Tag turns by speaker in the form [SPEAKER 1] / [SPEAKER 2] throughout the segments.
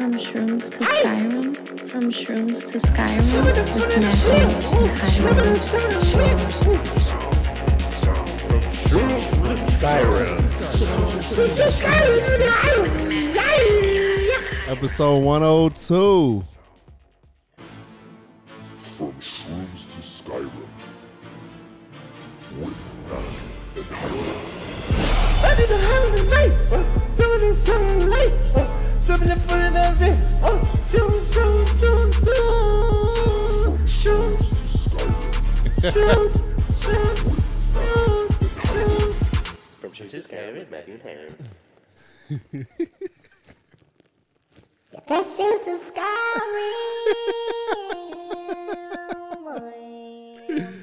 [SPEAKER 1] From shrooms to Skyrim. From shrooms to Skyrim. With Matthew and
[SPEAKER 2] Episode 102.
[SPEAKER 3] From shrooms to Skyrim. From
[SPEAKER 4] Chase to Skyrim with Matthew and Hiram.
[SPEAKER 5] Precious is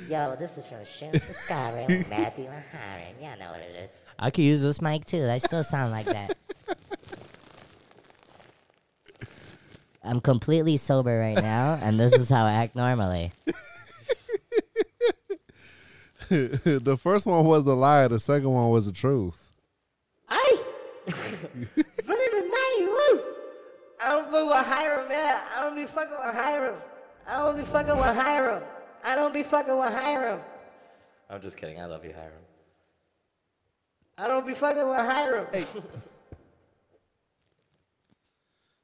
[SPEAKER 5] Yo, this is from Shoes to Skyrim Matthew and Hiram. Y'all know what it is. I could use this mic too. I still sound like that. I'm completely sober right now, and this is how I act normally.
[SPEAKER 2] the first one was the lie. The second one was the truth.
[SPEAKER 6] Hey! Funny tonight, woo! I don't fuck with Hiram, man. I don't be fucking with Hiram. I don't be fucking with Hiram. I don't be fucking with Hiram.
[SPEAKER 4] I'm just kidding. I love you, Hiram.
[SPEAKER 6] I don't be fucking with Hiram.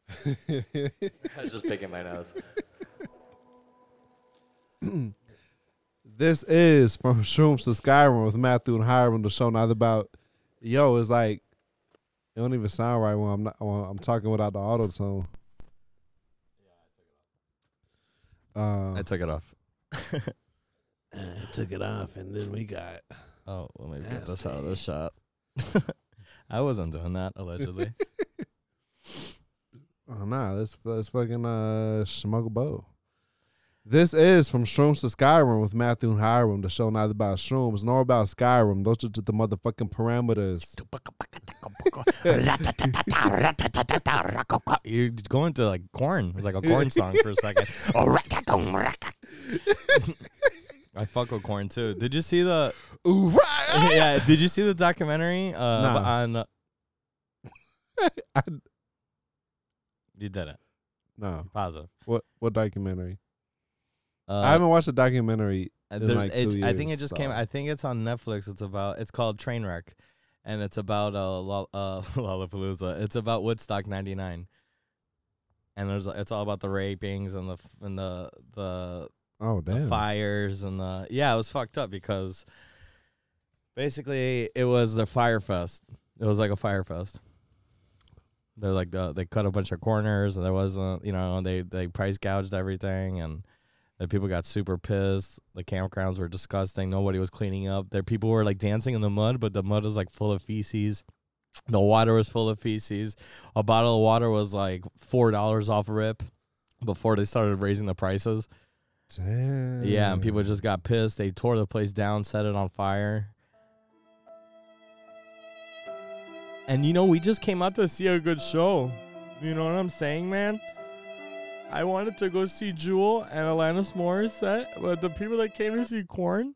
[SPEAKER 4] I was just picking my nose.
[SPEAKER 2] This is from Shrooms to Skyrim with Matthew and Hiram. The show not about yo. It's like it don't even sound right when I'm not when I'm talking without the auto tune. Uh,
[SPEAKER 7] I took it off.
[SPEAKER 2] I took it off, and then we got
[SPEAKER 7] Oh, well, maybe get this out of the shot. I wasn't doing that allegedly.
[SPEAKER 2] oh nah, let's let's fucking uh smuggle bow. This is from Shrooms to Skyrim with Matthew and Hiram. The show not about shrooms nor about Skyrim. Those are just the motherfucking parameters.
[SPEAKER 7] You're going to like Korn. It's like a Korn song for a second. I fuck with Korn too. Did you see the? Yeah. Did you see the documentary uh,
[SPEAKER 2] Nah.
[SPEAKER 7] on? You did it.
[SPEAKER 2] no,
[SPEAKER 7] Positive.
[SPEAKER 2] what what documentary?
[SPEAKER 7] Uh,
[SPEAKER 2] I haven't watched a documentary.
[SPEAKER 7] Uh,
[SPEAKER 2] in
[SPEAKER 7] there's-
[SPEAKER 2] like
[SPEAKER 7] it-
[SPEAKER 2] two
[SPEAKER 7] I think it
[SPEAKER 2] years,
[SPEAKER 7] just came. I think it's on Netflix. It's about. It's called Trainwreck, and it's about uh, Lo- uh Lollapalooza. It's about Woodstock '99, and there's it's all about the rapings and the and the the,
[SPEAKER 2] Oh
[SPEAKER 7] the fires and the yeah. It was fucked up because basically it was the Fyre Fest. It was like a Fyre Fest. They're like the, they cut a bunch of corners and there wasn't you know they they price gouged everything and the people got super pissed. The campgrounds were disgusting. Nobody was cleaning up. There people were like dancing in the mud, but the mud was like full of feces. The water was full of feces. A bottle of water was like four dollars off rip before they started raising the prices.
[SPEAKER 2] Damn.
[SPEAKER 7] Yeah, and people just got pissed. They tore the place down, set it on fire. And you know, we just came out to see a good show. You know what I'm saying, man? I wanted to go see Jewel and Alanis Morissette, but the people that came to see Korn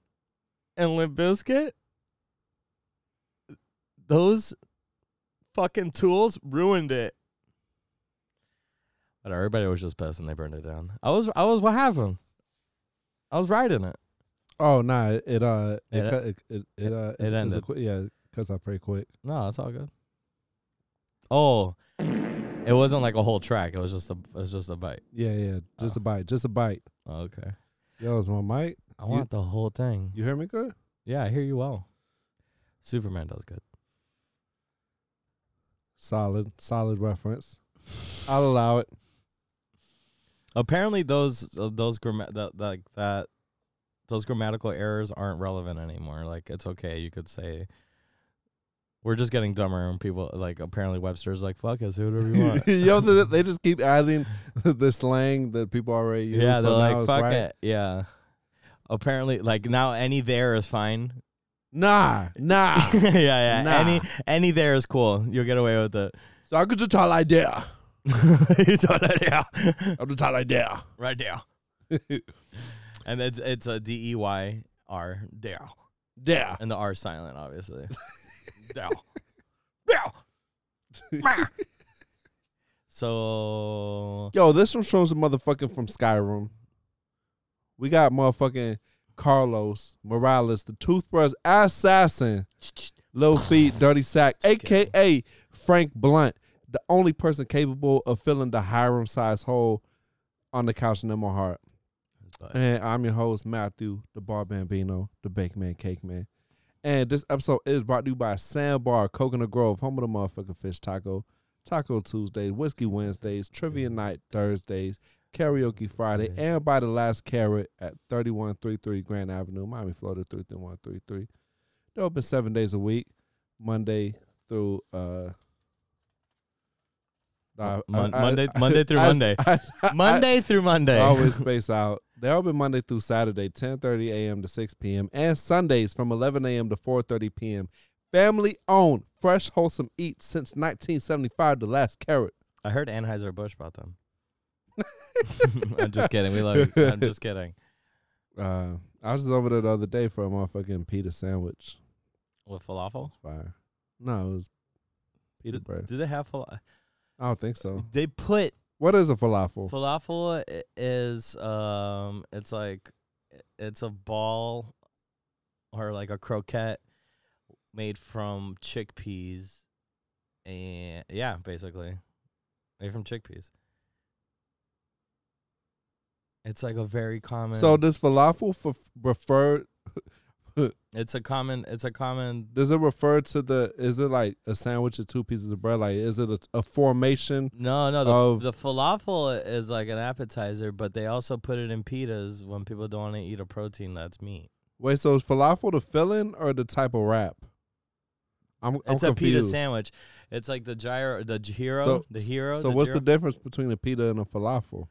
[SPEAKER 7] and Limp Bizkit, those fucking tools ruined it. But everybody was just pissed and they burned it down. I was, I was, what happened? I was riding it.
[SPEAKER 2] Oh nah, it, it uh it
[SPEAKER 7] It-
[SPEAKER 2] cut- it it, it, uh
[SPEAKER 7] it
[SPEAKER 2] it's- it's a
[SPEAKER 7] ended.
[SPEAKER 2] qui- yeah, cause I pretty quick.
[SPEAKER 7] No, that's all good. Oh, it wasn't like a whole track. It was just a, it was just a bite.
[SPEAKER 2] Yeah, yeah, just
[SPEAKER 7] Oh.
[SPEAKER 2] a bite, just a bite.
[SPEAKER 7] Okay,
[SPEAKER 2] Yo, is my mic?
[SPEAKER 7] I
[SPEAKER 2] You-
[SPEAKER 7] want the whole thing.
[SPEAKER 2] You hear me good?
[SPEAKER 7] Yeah, I hear you well. Superman does good.
[SPEAKER 2] Solid, solid reference. I'll allow it.
[SPEAKER 7] Apparently, those uh, those gramma- that like that those grammatical errors aren't relevant anymore. Like it's okay. You could say. We're just getting dumber, and people like apparently Webster's like fuck us, do whatever you want.
[SPEAKER 2] Yo, they, they just keep adding the slang that people already use.
[SPEAKER 7] yeah, they're like fuck
[SPEAKER 2] right.
[SPEAKER 7] it. Yeah. Apparently, like now any there is fine.
[SPEAKER 2] Nah, nah.
[SPEAKER 7] yeah, yeah.
[SPEAKER 2] Nah.
[SPEAKER 7] Any any there is cool. You'll get away with it.
[SPEAKER 2] so I could just talk like that.
[SPEAKER 7] you know, yeah.
[SPEAKER 2] I'm the top like that.
[SPEAKER 7] right there. and it's it's a D E Y R there,
[SPEAKER 2] Yeah.
[SPEAKER 7] and the R is silent, obviously. so
[SPEAKER 2] Yo, this one shows a motherfucking from Skyrim. We got motherfucking Carlos Morales, the toothbrush assassin. Little feet, dirty sack, aka Frank Blunt, the only person capable of filling the Hiram size hole on the couch in my heart. And I'm your host, Matthew, the Bar Bambino, the Bake Man, Cake Man. And this episode is brought to you by Sandbar, Coconut Grove, home of the motherfucking fish taco, Taco Tuesdays, Whiskey Wednesdays, Trivia Night Thursdays, Karaoke Friday, and by the last carrot at 3133 Grand Avenue, Miami, Florida 33133. They're open seven days a week, Monday through uh uh,
[SPEAKER 7] Mon-
[SPEAKER 2] I- I-
[SPEAKER 7] Monday- Monday through
[SPEAKER 2] I-
[SPEAKER 7] Monday. Monday through Monday.
[SPEAKER 2] I always space out. They open Monday through Saturday, 10:30 a.m. to 6 p.m. and Sundays from 11 a.m. to 4:30 p.m. Family owned, fresh, wholesome eats since 1975. The last carrot.
[SPEAKER 7] I heard Anheuser Busch bought them. I'm just kidding. We love you. I'm just kidding.
[SPEAKER 2] Uh, I was just over there the other day for a motherfucking pita sandwich.
[SPEAKER 7] With falafel?
[SPEAKER 2] Fire. No, it was pita
[SPEAKER 7] Do,
[SPEAKER 2] bread.
[SPEAKER 7] do they have falafel?
[SPEAKER 2] I don't think so.
[SPEAKER 7] They put
[SPEAKER 2] What is a falafel?
[SPEAKER 7] falafel is um it's like it's a ball or like a croquette made from chickpeas and yeah, basically. Made from chickpeas. It's like a very common
[SPEAKER 2] So does falafel for refer?
[SPEAKER 7] it's a common it's a common
[SPEAKER 2] Does it refer to the? Is it like a sandwich of two pieces of bread? Like, is it a, a formation?
[SPEAKER 7] No, no, the,
[SPEAKER 2] of-
[SPEAKER 7] the falafel is like an appetizer, but they also put it in pitas when people don't want to eat a protein that's meat.
[SPEAKER 2] Wait, so is falafel the filling or the type of wrap? I'm, I'm
[SPEAKER 7] It's a pita sandwich. It's like the gyro, the hero,
[SPEAKER 2] So-
[SPEAKER 7] the hero.
[SPEAKER 2] So
[SPEAKER 7] the
[SPEAKER 2] what's
[SPEAKER 7] gyro.
[SPEAKER 2] the difference between a pita and a falafel?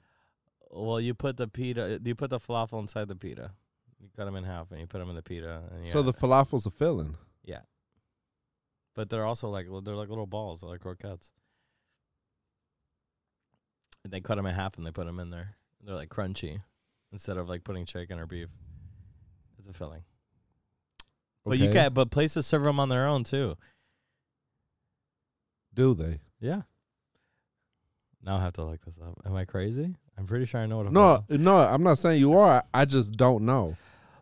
[SPEAKER 7] Well, you put the pita, do you put the falafel inside the pita. You cut them in half and you put them in the pita. And
[SPEAKER 2] So the falafel's a filling.
[SPEAKER 7] Yeah, but they're also like they're like little balls, they're like croquettes. And they cut them in half and they put them in there. They're like crunchy instead of like putting chicken or beef. It's a filling. But you can but places serve them on their own too.
[SPEAKER 2] Do they?
[SPEAKER 7] Yeah. Now I have to look this up. Am I crazy? I'm pretty sure I know what a
[SPEAKER 2] No,
[SPEAKER 7] falafel.
[SPEAKER 2] no. I'm not saying you are. I just don't know.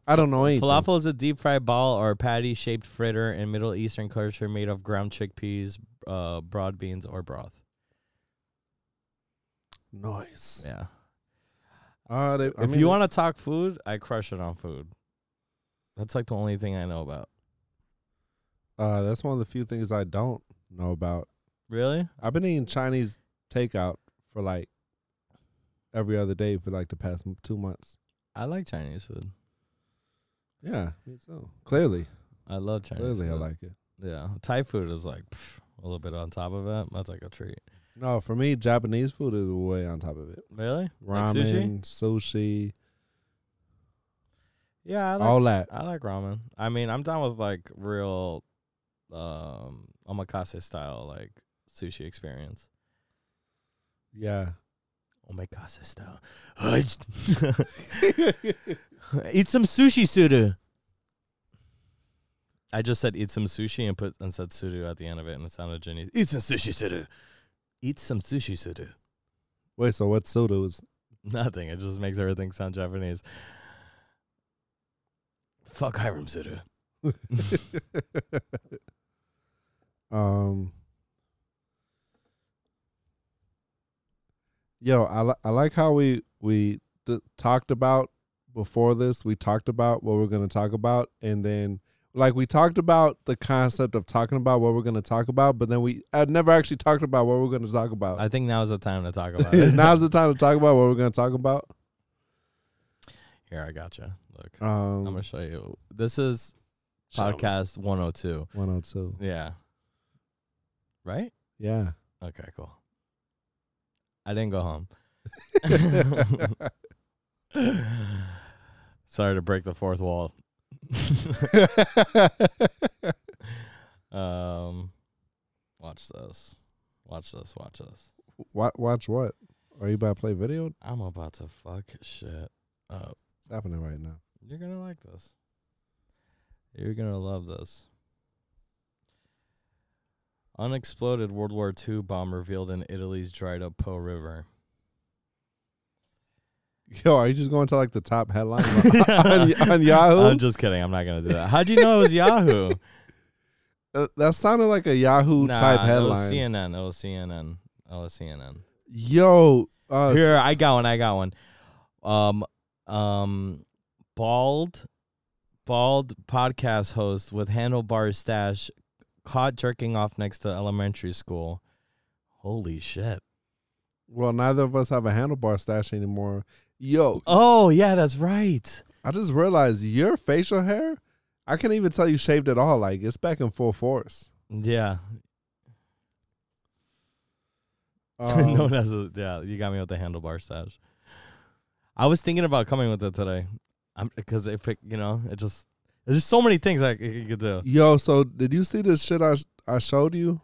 [SPEAKER 2] I don't know anything.
[SPEAKER 7] Falafel is a deep fried ball or patty shaped fritter in Middle Eastern culture made of ground chickpeas, uh, broad beans, or broth.
[SPEAKER 2] Nice.
[SPEAKER 7] Yeah.
[SPEAKER 2] Uh, they,
[SPEAKER 7] if
[SPEAKER 2] mean,
[SPEAKER 7] you want to talk food, I crush it on food. That's like the only thing I know about.
[SPEAKER 2] uh, that's one of the few things I don't know about.
[SPEAKER 7] Really?
[SPEAKER 2] I've been eating Chinese takeout for like every other day for like the past m- two months.
[SPEAKER 7] I like Chinese food.
[SPEAKER 2] Yeah, me too. Clearly,
[SPEAKER 7] I love Chinese
[SPEAKER 2] clearly, I
[SPEAKER 7] food.
[SPEAKER 2] like it.
[SPEAKER 7] Yeah. Thai food is like pff, a little bit on top of it. That's like a treat.
[SPEAKER 2] No, for me, Japanese food is way on top of it.
[SPEAKER 7] Really? Like sushi?
[SPEAKER 2] Ramen, sushi,
[SPEAKER 7] Yeah, I like
[SPEAKER 2] all that.
[SPEAKER 7] I like ramen. I mean, I'm down with like real um omakase style like sushi experience.
[SPEAKER 2] Yeah.
[SPEAKER 7] Omakase style. eat some sushi suru. I just said eat some sushi and put and said suru at the end of it and it sounded Chinese. Eat some sushi suru. Eat some sushi suru.
[SPEAKER 2] Wait, so what soda is?
[SPEAKER 7] Nothing. It just makes everything sound Japanese. Fuck Hiram suru.
[SPEAKER 2] um. Yo, I li- I like how we we d- talked about before this. We talked about what we're gonna talk about, and then like we talked about the concept of talking about what we're gonna talk about, but then we I never actually talked about what we're gonna talk about.
[SPEAKER 7] I think now's the time to talk about it.
[SPEAKER 2] Now's the time to talk about what we're gonna talk about.
[SPEAKER 7] Here, I got gotcha. Look,
[SPEAKER 2] Um,
[SPEAKER 7] I'm gonna show you. This is podcast 102.
[SPEAKER 2] 102.
[SPEAKER 7] Yeah. Right?
[SPEAKER 2] Yeah.
[SPEAKER 7] Okay, cool. I didn't go home. Sorry to break the fourth wall. um, watch this. Watch this. Watch this.
[SPEAKER 2] Wa- watch what? Are you about to play video?
[SPEAKER 7] I'm about to fuck shit up.
[SPEAKER 2] It's happening right now?
[SPEAKER 7] You're gonna like this. You're gonna love this. Unexploded World War II bomb revealed in Italy's dried up Po River.
[SPEAKER 2] Yo, are you just going to like the top headline on, on Yahoo?
[SPEAKER 7] I'm just kidding. I'm not gonna do that. How'd you know it was Yahoo?
[SPEAKER 2] Uh, that sounded like a Yahoo
[SPEAKER 7] nah,
[SPEAKER 2] type
[SPEAKER 7] It was
[SPEAKER 2] headline.
[SPEAKER 7] CNN. It was CNN. It was CNN.
[SPEAKER 2] Yo, uh,
[SPEAKER 7] Here, I got one. I got one. Um, um, bald, bald podcast host with handlebar stash caught jerking off next to elementary school. Holy shit!
[SPEAKER 2] well, neither of us have a handlebar stash anymore. Yo,
[SPEAKER 7] Oh yeah, that's right.
[SPEAKER 2] I just realized your facial hair. I can't even tell you shaved at all. Like it's back in full force.
[SPEAKER 7] Yeah,
[SPEAKER 2] Um,
[SPEAKER 7] no, that's a, yeah. You got me with the handlebar stash. I was thinking about coming with it today, I'm because if it, you know, it just there's just so many things I c- you could do.
[SPEAKER 2] Yo, so did you see this shit I I showed you?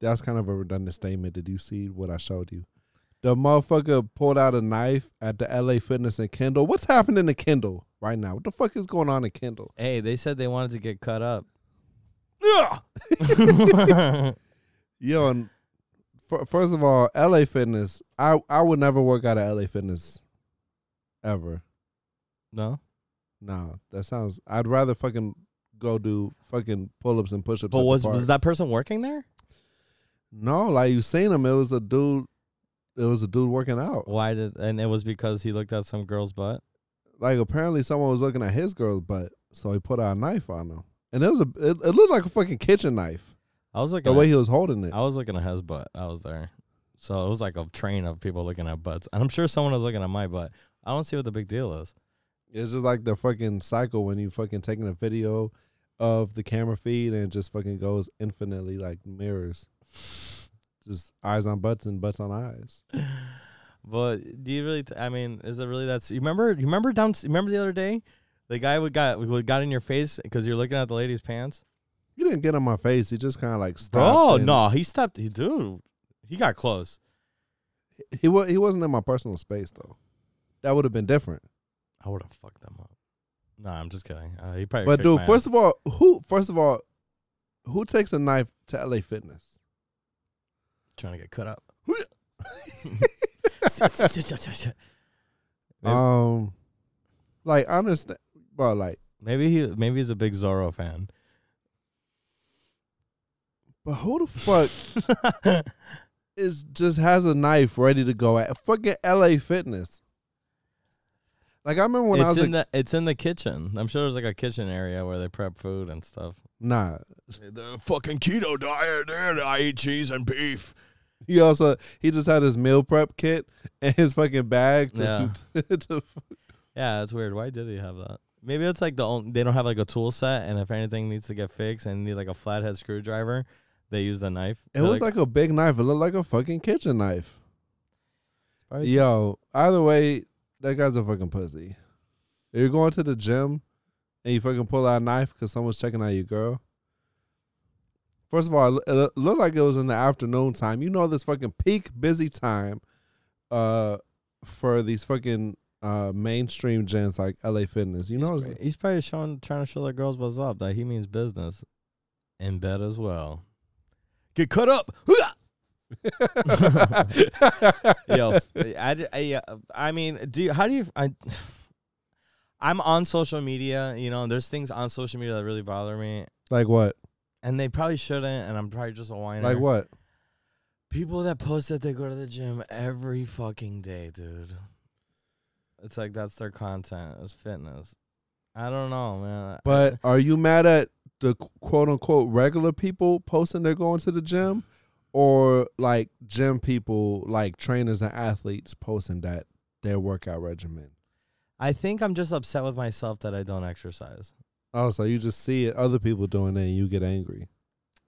[SPEAKER 2] That's kind of a redundant statement. Did you see what I showed you? The motherfucker pulled out a knife at the LA Fitness and Kendall. What's happening to Kendall right now? What the fuck is going on in Kendall?
[SPEAKER 7] Hey, they said they wanted to get cut up. Yeah.
[SPEAKER 2] Yo, and fir- first of all, LA Fitness. I I would never work out at LA Fitness, ever.
[SPEAKER 7] no.
[SPEAKER 2] No, that sounds. I'd rather fucking go do fucking pull ups and push ups.
[SPEAKER 7] But was was that person working there?
[SPEAKER 2] No, like you seen him. It was a dude. It was a dude working out.
[SPEAKER 7] Why did and it was because he looked at some girl's butt?
[SPEAKER 2] Like apparently someone was looking at his girl's butt, so he put out a knife on him, and it was a. It, it looked like a fucking kitchen knife.
[SPEAKER 7] I was looking
[SPEAKER 2] The
[SPEAKER 7] at,
[SPEAKER 2] way he was holding it.
[SPEAKER 7] I was looking at his butt. I was there. So it was like a train of people looking at butts. And I'm sure someone was looking at my butt. I don't see what the big deal is.
[SPEAKER 2] It's just like the fucking cycle when you fucking taking a video of the camera feed and just fucking goes infinitely like mirrors. Just eyes on butts and butts on eyes.
[SPEAKER 7] But do you really? T- I mean, is it really that? You remember? You remember down? You remember the other day, the guy would got would got in your face because you're looking at the lady's pants.
[SPEAKER 2] He didn't get on my face. He just kind of like stopped.
[SPEAKER 7] Bro,
[SPEAKER 2] and-
[SPEAKER 7] no, he stopped. He dude, he got close.
[SPEAKER 2] he was he wasn't in my personal space though. That would have been different.
[SPEAKER 7] I would have fucked them up. No, I'm just kidding. Uh, he probably.
[SPEAKER 2] But dude, first
[SPEAKER 7] ass.
[SPEAKER 2] of all, who first of all, who takes a knife to LA Fitness?
[SPEAKER 7] trying to get cut up.
[SPEAKER 2] Um, like honest, bro, like,
[SPEAKER 7] Maybe he maybe he's a big Zorro fan.
[SPEAKER 2] but who the fuck is just has a knife ready to go at fucking LA Fitness? Like I remember when I was
[SPEAKER 7] in
[SPEAKER 2] like,
[SPEAKER 7] the it's in the kitchen. I'm sure there's like a kitchen area where they prep food and stuff.
[SPEAKER 2] nah.
[SPEAKER 7] The fucking keto diet, and I eat cheese and beef.
[SPEAKER 2] He also he just had his meal prep kit and his fucking bag to, to
[SPEAKER 7] Yeah, that's weird. Why did he have that? Maybe it's like the only, they don't have like a tool set, and if anything needs to get fixed and need like a flathead screwdriver, they use the knife.
[SPEAKER 2] It
[SPEAKER 7] They're
[SPEAKER 2] was like, a big knife. It looked like a fucking kitchen knife. Yo, either way, that guy's a fucking pussy. If you're going to the gym and you fucking pull out a knife because someone's checking out your girl. First of all, it looked like it was in the afternoon time. You know this fucking peak busy time uh for these fucking uh mainstream gyms like LA Fitness. You
[SPEAKER 7] he's,
[SPEAKER 2] know
[SPEAKER 7] probably, he's probably showing trying to show the girls what's up. That he means business in bed as well. Get cut up. Yo, I, I, I mean, do you, how do you? I, I'm on social media. You know, there's things on social media that really bother me,
[SPEAKER 2] like what?
[SPEAKER 7] and they probably shouldn't. And I'm probably just a whiner.
[SPEAKER 2] Like what?
[SPEAKER 7] People that post that they go to the gym every fucking day, dude. It's like that's their content. It's fitness. I don't know, man.
[SPEAKER 2] But are you mad at the quote unquote regular people posting they're going to the gym? Or like gym people, like trainers and athletes posting that their workout regimen?
[SPEAKER 7] I think I'm just upset with myself that I don't exercise.
[SPEAKER 2] Oh, so you just see it, other people doing it and you get angry.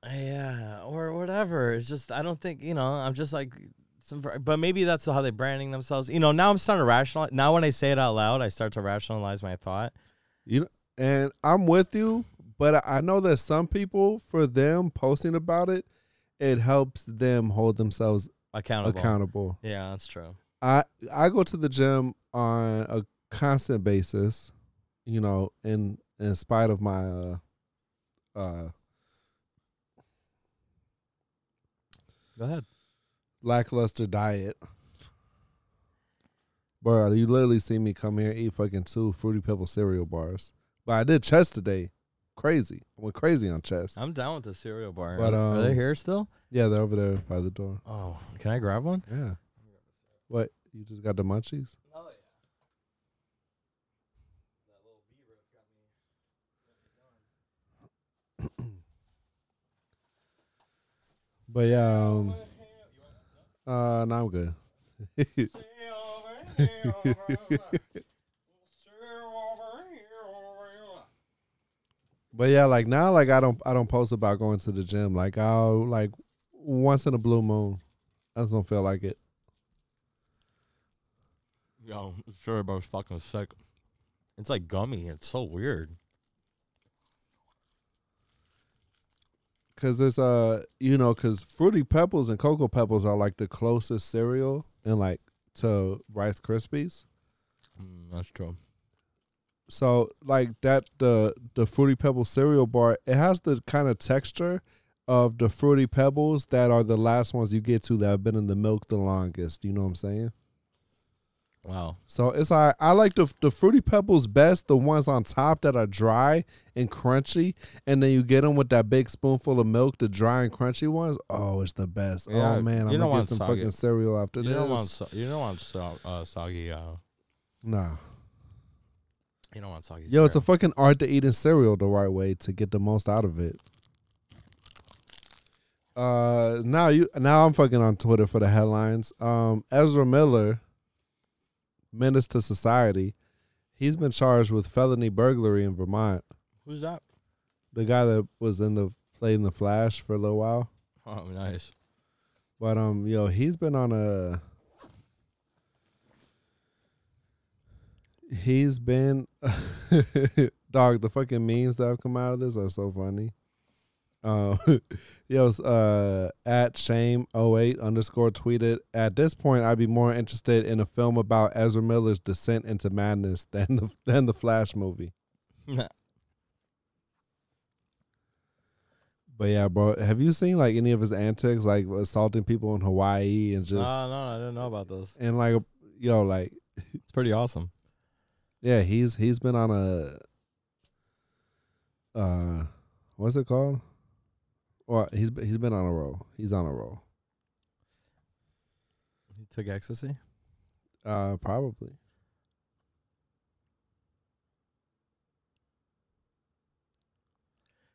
[SPEAKER 7] Yeah, or whatever. It's just I don't think you know. I'm just like some, but maybe that's how they're branding themselves. You know, now I'm starting to rationalize. Now when I say it out loud, I start to rationalize my thought.
[SPEAKER 2] You know, and I'm with you, but I I know that some people, for them posting about it, it helps them hold themselves
[SPEAKER 7] Accountable.
[SPEAKER 2] accountable.
[SPEAKER 7] Yeah, that's true.
[SPEAKER 2] I I go to the gym on a constant basis, you know, in in spite of my uh uh
[SPEAKER 7] Go ahead.
[SPEAKER 2] lackluster diet. Bro, you literally see me come here eat fucking two fruity pebble cereal bars. But I did chest today. Crazy. I went crazy on chess.
[SPEAKER 7] I'm down with the cereal bar.
[SPEAKER 2] But,
[SPEAKER 7] Are they
[SPEAKER 2] um,
[SPEAKER 7] here still?
[SPEAKER 2] Yeah, they're over there by the door.
[SPEAKER 7] Oh, can I grab one?
[SPEAKER 2] Yeah. What? You just got the munchies?
[SPEAKER 7] Oh yeah.
[SPEAKER 2] But yeah, um, uh, now I'm good. But yeah, like now, like I don't, I don't post about going to the gym. Like I'll like once in a blue moon. I just don't feel like it.
[SPEAKER 7] Yo, sure, bro, it's fucking sick. It's like gummy. It's so weird.
[SPEAKER 2] Cause it's uh, you know, cause fruity pebbles and cocoa pebbles are like the closest cereal and like to Rice Krispies.
[SPEAKER 7] Mm, that's true.
[SPEAKER 2] So like that the the fruity pebble cereal bar, it has the kind of texture of the fruity pebbles that are the last ones you get to that have been in the milk the longest. You know what I'm saying?
[SPEAKER 7] Wow.
[SPEAKER 2] So it's like I like the the fruity pebbles best, the ones on top that are dry and crunchy, and then you get them with that big spoonful of milk, the dry and crunchy ones. Oh, it's the best.
[SPEAKER 7] Yeah,
[SPEAKER 2] oh man, I'm
[SPEAKER 7] don't
[SPEAKER 2] gonna
[SPEAKER 7] want
[SPEAKER 2] get some
[SPEAKER 7] soggy.
[SPEAKER 2] fucking cereal after
[SPEAKER 7] You
[SPEAKER 2] this.
[SPEAKER 7] don't want so, you don't want so, uh, soggy. Uh,
[SPEAKER 2] nah,
[SPEAKER 7] you don't want soggy.
[SPEAKER 2] yo, it's a fucking art to eating cereal the right way to get the most out of it. Uh, now you now I'm fucking on Twitter for the headlines. Um, Ezra Miller, menace to society, he's been charged with felony burglary in Vermont.
[SPEAKER 7] Who's that?
[SPEAKER 2] The guy that was in the played in the Flash for a little while,
[SPEAKER 7] Oh, nice.
[SPEAKER 2] but um, yo, he's been on a. He's been, dog. The fucking memes that have come out of this are so funny. Uh, yo, uh, at shame 08 underscore tweeted. At this point, I'd be more interested in a film about Ezra Miller's descent into madness than the than the Flash movie. But yeah, bro, have you seen like any of his antics, like assaulting people in Hawaii and just
[SPEAKER 7] no, no, I didn't know about this.
[SPEAKER 2] and like yo, like
[SPEAKER 7] It's pretty awesome.
[SPEAKER 2] Yeah, he's he's been on a uh, what's it called? Well, he's he's been on a roll. He's on a roll.
[SPEAKER 7] He took ecstasy.
[SPEAKER 2] Uh, probably.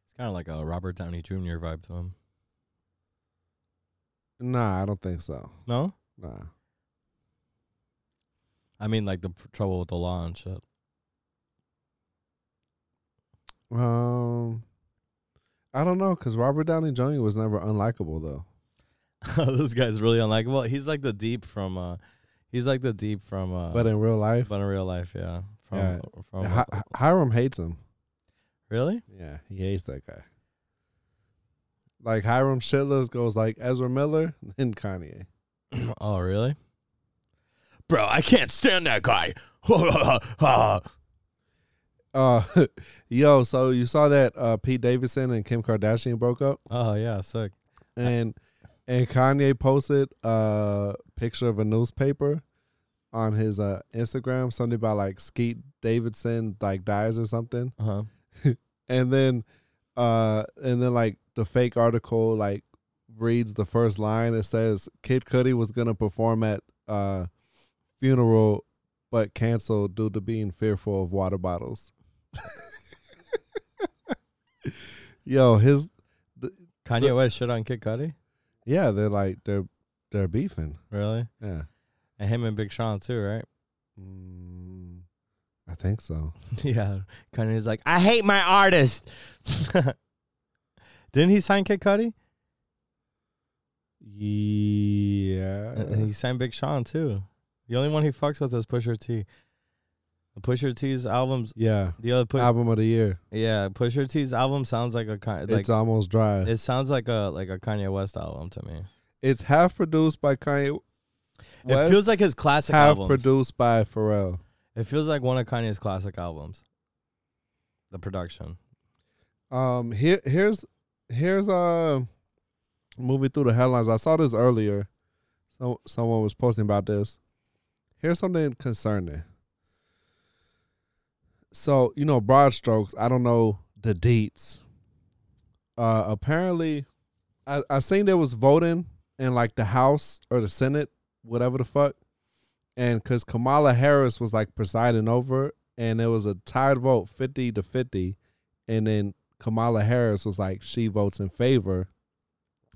[SPEAKER 7] It's kind of like a Robert Downey Jr. vibe to him.
[SPEAKER 2] Nah, I don't think so.
[SPEAKER 7] No. I mean like the pr- trouble with the law and shit.
[SPEAKER 2] Um, I don't know because Robert Downey Jr. was never unlikable though.
[SPEAKER 7] this guy's really unlikable. He's like the deep from. uh He's like the deep from. uh
[SPEAKER 2] But in real life,
[SPEAKER 7] but in real life, yeah. From
[SPEAKER 2] Yeah.
[SPEAKER 7] from
[SPEAKER 2] Hi- Hi- Hiram hates him.
[SPEAKER 7] really.
[SPEAKER 2] Yeah, he hates that guy. Like Hiram Shitless goes like Ezra Miller, and Kanye.
[SPEAKER 7] oh really? Bro, I can't stand that guy.
[SPEAKER 2] Uh, yo, so you saw that uh, Pete Davidson and Kim Kardashian broke up,
[SPEAKER 7] oh yeah, sick.
[SPEAKER 2] and and Kanye posted a picture of a newspaper on his uh, Instagram, something about like Skeet Davidson like dies or something,
[SPEAKER 7] Uh huh.
[SPEAKER 2] and then uh, and then like the fake article like reads the first line. It says Kid Cudi was gonna perform at uh funeral, but canceled due to being fearful of water bottles. Yo, his
[SPEAKER 7] Kanye West shit on Kid Cudi.
[SPEAKER 2] yeah, they're like they're they're beefing.
[SPEAKER 7] Really?
[SPEAKER 2] Yeah,
[SPEAKER 7] And him and Big Sean too, right?
[SPEAKER 2] mm, I think so.
[SPEAKER 7] yeah. Kanye's like, I hate my artist. Didn't he sign Kid Cudi?
[SPEAKER 2] Yeah,
[SPEAKER 7] and he signed Big Sean too. The only one he fucks with is Pusha T. Pusha T's albums.
[SPEAKER 2] yeah.
[SPEAKER 7] The other
[SPEAKER 2] Album of the year.
[SPEAKER 7] yeah, Pusha T's album sounds like a Ka- like
[SPEAKER 2] it's almost dry.
[SPEAKER 7] it sounds like a like a Kanye West album to me.
[SPEAKER 2] It's half produced by Kanye West.
[SPEAKER 7] it feels like his classic
[SPEAKER 2] half
[SPEAKER 7] albums.
[SPEAKER 2] produced by Pharrell.
[SPEAKER 7] it feels like one of Kanye's classic albums. The production.
[SPEAKER 2] Um, here, here's, here's uh, moving through the headlines. I saw this earlier. So someone was posting about this. Here's something concerning. So you know, broad strokes. I don't know the deets. Uh, apparently, I I seen there was voting in like the House or the Senate, whatever the fuck, and because Kamala Harris was like presiding over, it, and it was a tied vote, fifty to fifty, and then Kamala Harris was like she votes in favor.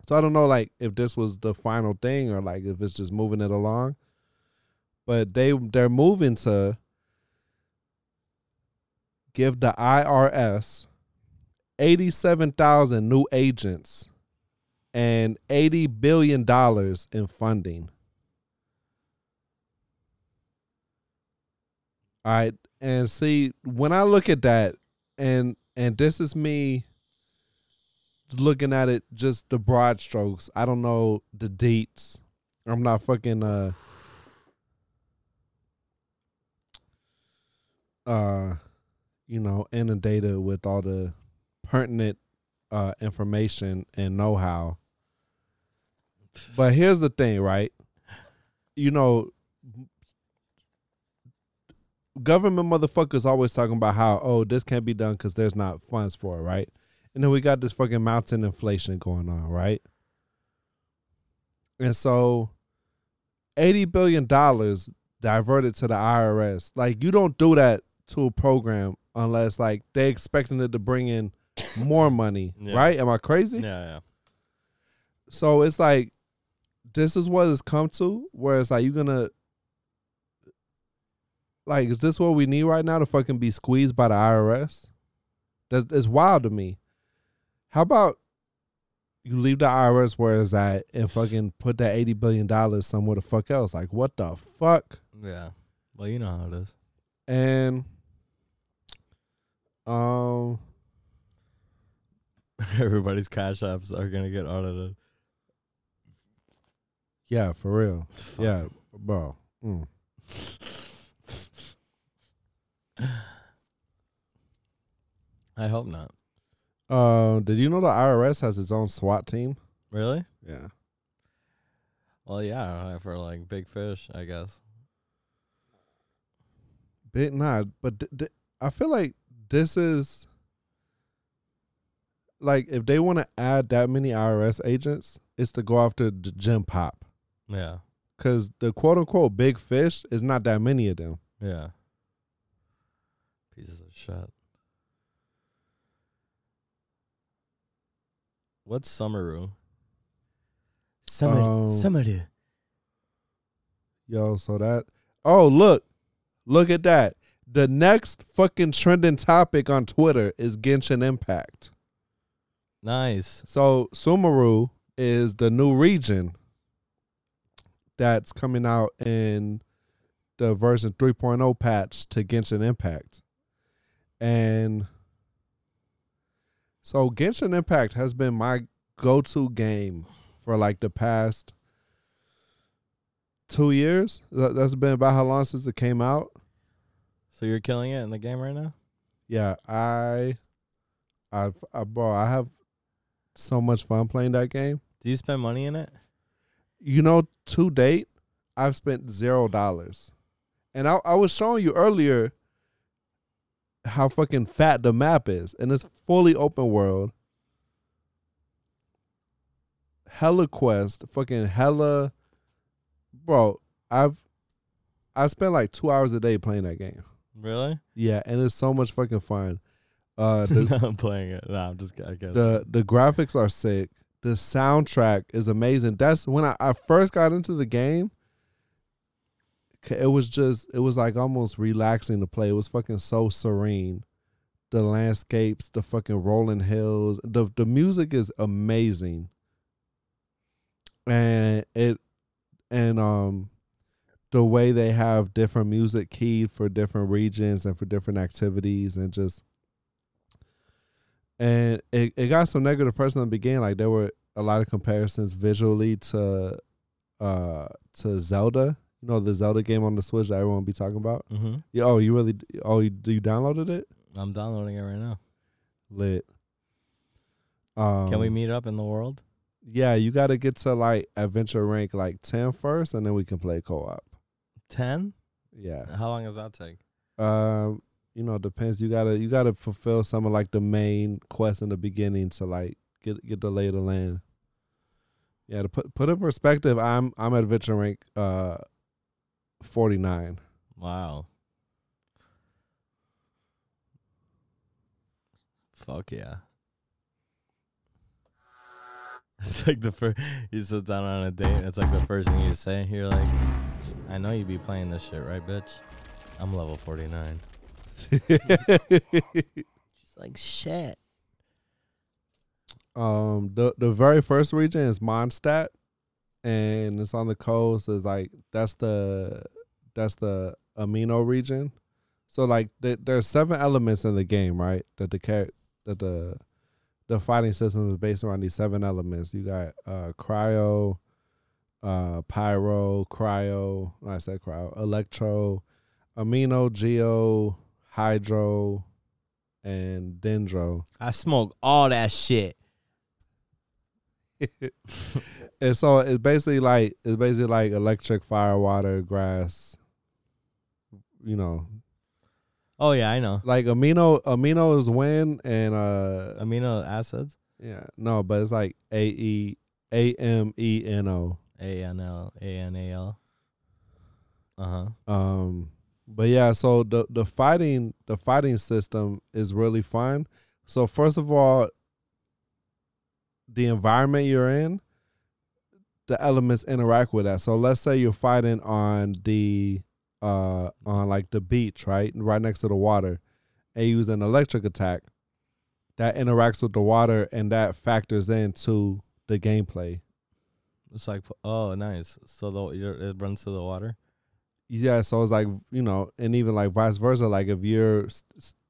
[SPEAKER 2] So I don't know like if this was the final thing or like if it's just moving it along. But they they're moving to give the IRS 87,000 new agents and 80 billion dollars in funding. All right, and see when I look at that and and this is me looking at it just the broad strokes. I don't know the dates. I'm not fucking uh uh you know inundated with all the pertinent uh information and know-how. But here's the thing, right? You know government motherfuckers always talking about how oh this can't be done because there's not funds for it, right? And then we got this fucking mountain inflation going on, right? And so, eighty billion dollars diverted to the IRS. Like you don't do that to a program unless like they expecting it to bring in more money,
[SPEAKER 7] Yeah.
[SPEAKER 2] right? Am I crazy?
[SPEAKER 7] Yeah, yeah.
[SPEAKER 2] So it's like this is what it's come to, where it's like you're gonna like, is this what we need right now to fucking be squeezed by the IRS? That's it's wild to me. How about you leave the IRS where it's at and fucking put that eighty billion dollars somewhere the fuck else? Like what the fuck?
[SPEAKER 7] Yeah. Well, you know how it is.
[SPEAKER 2] And um
[SPEAKER 7] Everybody's cash apps are gonna get audited.
[SPEAKER 2] yeah, for real.
[SPEAKER 7] Fuck.
[SPEAKER 2] Yeah, bro. Mm.
[SPEAKER 7] I hope not.
[SPEAKER 2] Uh, did you know the IRS has its own SWAT team?
[SPEAKER 7] Really?
[SPEAKER 2] Yeah.
[SPEAKER 7] Well, yeah, for like big fish, I guess.
[SPEAKER 2] Bit not, but th- th- I feel like this is like if they want to add that many IRS agents, it's to go after the gym pop
[SPEAKER 7] Yeah.
[SPEAKER 2] because the quote unquote big fish is not that many of them.
[SPEAKER 7] Yeah. Pieces of shit. What's Sumeru?
[SPEAKER 2] Um,
[SPEAKER 7] Sumeru.
[SPEAKER 2] Yo, so that oh look, look at that. The next fucking trending topic on Twitter is Genshin Impact.
[SPEAKER 7] Nice.
[SPEAKER 2] So Sumeru is the new region that's coming out in the version 3.0 patch to Genshin Impact. And so Genshin Impact has been my go-to game for like the past 2 years. That- That's been about how long since it came out.
[SPEAKER 7] So you're killing it in the game right now?
[SPEAKER 2] Yeah, I I I bro, I have so much fun playing that game.
[SPEAKER 7] Do you spend money in it?
[SPEAKER 2] you know, to date, I've spent zero dollars. And I, I was showing you earlier how fucking fat the map is. And it's fully open world. Hella quest, fucking hella bro, I've I spent like two hours a day playing that game.
[SPEAKER 7] Really?
[SPEAKER 2] Yeah, and it's so much fucking fun. Uh the,
[SPEAKER 7] no, I'm playing it. No, I'm just I guess.
[SPEAKER 2] the the graphics are sick. The soundtrack is amazing. That's when I, I first got into the game. It was just it was like almost relaxing to play. It was fucking so serene. The landscapes, the fucking rolling hills, the the music is amazing. And it and um the way they have different music keyed for different regions and for different activities and just and it, it got some negative press in the beginning. Like there were a lot of comparisons visually to uh to Zelda. You know the Zelda game on the Switch that everyone be talking about.
[SPEAKER 7] Mm-hmm.
[SPEAKER 2] Yeah, oh, you really? Oh, you, you downloaded it?
[SPEAKER 7] I'm downloading it right now.
[SPEAKER 2] Lit. Um,
[SPEAKER 7] Can we meet up in the world?
[SPEAKER 2] Yeah, you got to get to like adventure rank like 10 first, and then we can play co-op.
[SPEAKER 7] Ten?
[SPEAKER 2] Yeah.
[SPEAKER 7] How long does that take?
[SPEAKER 2] Um, you know, it depends. You gotta you gotta fulfill some of like the main quests in the beginning to like get get the lay of the land. Yeah, to put put in perspective, I'm I'm at adventure rank uh forty nine.
[SPEAKER 7] Wow. Fuck yeah. It's like the first you sit down on a date. and It's like the first thing you say. You're like, I know you'd be playing this shit, right, bitch? I'm level 49. She's like, shit.
[SPEAKER 2] um, the the very first region is Mondstadt, and it's on the coast. Is like that's the that's the anemo region. So like th- there's seven elements in the game, right? That the char- that the the fighting system is based around these seven elements. You got uh cryo, uh pyro, cryo, I said cryo, electro, anemo, geo, hydro, and dendro.
[SPEAKER 7] I smoke all that shit.
[SPEAKER 2] and so it's basically like it's basically like electric, fire, water, grass. You know,
[SPEAKER 7] Oh yeah, I know.
[SPEAKER 2] like anemo anemo is wind and uh
[SPEAKER 7] Amino acids.
[SPEAKER 2] yeah no, but it's like A E A M E N O.
[SPEAKER 7] A N L A N A L. Uh huh.
[SPEAKER 2] Um, but yeah, so the the fighting the fighting system is really fun. So first of all, the environment you're in, the elements interact with that. So let's say you're fighting on the uh on like the beach, right, right next to the water, and you use an electric attack. That interacts with the water, and that factors into the gameplay.
[SPEAKER 7] It's like oh nice. So the it runs to the water.
[SPEAKER 2] yeah so it's like you know and even like vice versa like if you're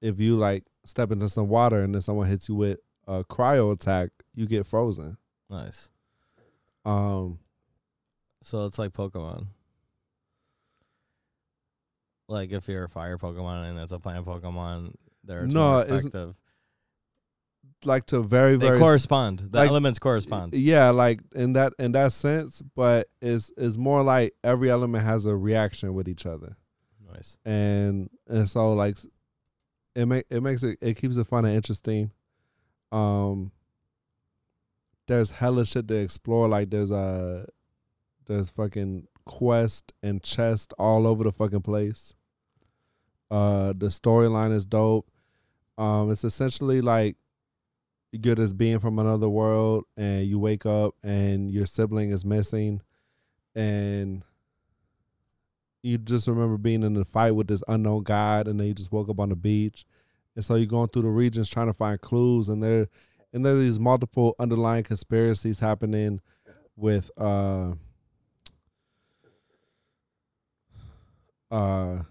[SPEAKER 2] if you like step into some water and then someone hits you with a cryo attack you get frozen
[SPEAKER 7] Nice.
[SPEAKER 2] um
[SPEAKER 7] So it's like Pokemon. Like if you're a fire Pokemon and it's a plant Pokemon, they're
[SPEAKER 2] No,
[SPEAKER 7] effective.
[SPEAKER 2] Like to very
[SPEAKER 7] They
[SPEAKER 2] very
[SPEAKER 7] correspond. The
[SPEAKER 2] like-
[SPEAKER 7] elements correspond.
[SPEAKER 2] yeah like in that in that sense but it's it's more like every element has a reaction with each other
[SPEAKER 7] Nice.
[SPEAKER 2] and and so like it make it makes it it keeps it fun and interesting um there's hella shit to explore like there's a there's fucking quest and chest all over the fucking place uh the storyline is dope um it's essentially like you're this being from another world and you wake up and your sibling is missing and you just remember being in a fight with this unknown god and then you just woke up on the beach. And so you're going through the regions trying to find clues and there and there are these multiple underlying conspiracies happening with uh uh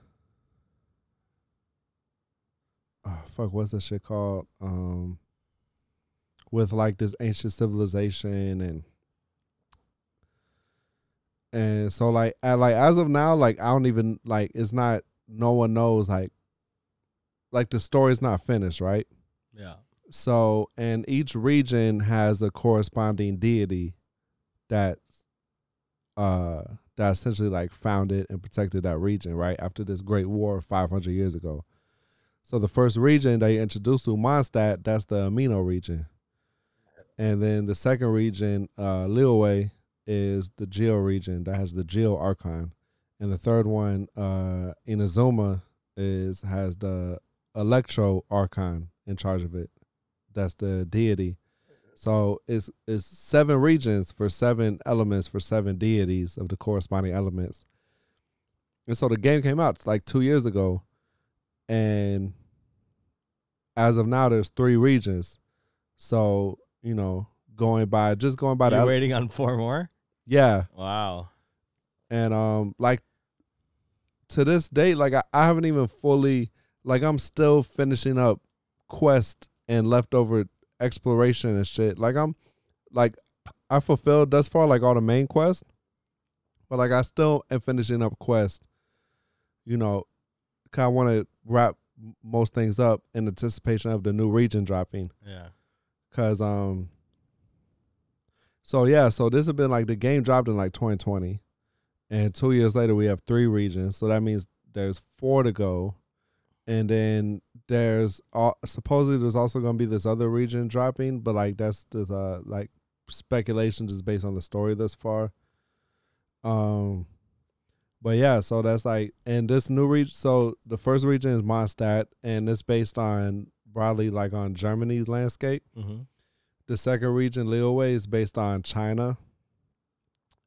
[SPEAKER 2] oh, fuck what's that shit called? Um with like this ancient civilization and and so like at, like as of now like i don't even like it's not no one knows like like the story's not finished right?
[SPEAKER 7] Yeah.
[SPEAKER 2] so and each region has a corresponding deity that uh that essentially like founded and protected that region right? After this great war 500 years ago. So the first region they introduced to Mondstadt, that's the anemo region and then the second region uh Liyue is the geo region that has the geo archon. And the third one uh Inazuma is has the electro archon in charge of it. That's the deity. So it's it's seven regions for seven elements for seven deities of the corresponding elements. And so the game came out like two years ago. And as of now there's three regions. So you know going by just going by the
[SPEAKER 7] You're waiting on four more.
[SPEAKER 2] yeah
[SPEAKER 7] Wow.
[SPEAKER 2] and um like to this date like I, I haven't even fully like i'm still finishing up quest and leftover exploration and shit like i'm like I fulfilled thus far like all the main quests, but like I still am finishing up quest. You know, kinda want to wrap most things up in anticipation of the new region dropping.
[SPEAKER 7] Yeah.
[SPEAKER 2] Cause um so yeah, so this has been like the game dropped in like 2020. And two years later we have three regions. So that means there's four to go. And then there's all, supposedly there's also gonna be this other region dropping, but like that's the uh, like speculation just based on the story thus far. Um but yeah, so that's like and this new region so the first region is Mondstadt and it's based on broadly like on Germany's landscape.
[SPEAKER 7] Mm-hmm.
[SPEAKER 2] The second region, Liyue, is based on China.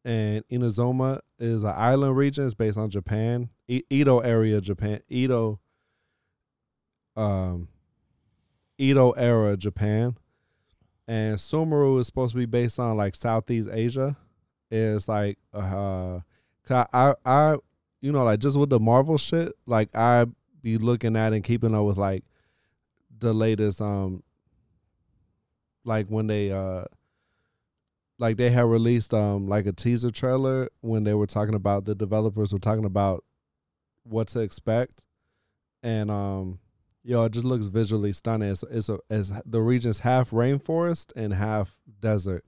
[SPEAKER 2] And Inazuma is an island region. It's based on Japan. E- Edo area, Japan. Edo, um, Edo era, Japan. And Sumeru is supposed to be based on like Southeast Asia. It's like, uh, I, I, you know, like just with the Marvel shit, like I be looking at and keeping up with like the latest, um, like when they uh like they had released um like a teaser trailer when they were talking about the developers were talking about what to expect. And um yo it just looks visually stunning. It's, it's a it's the region's half rainforest and half desert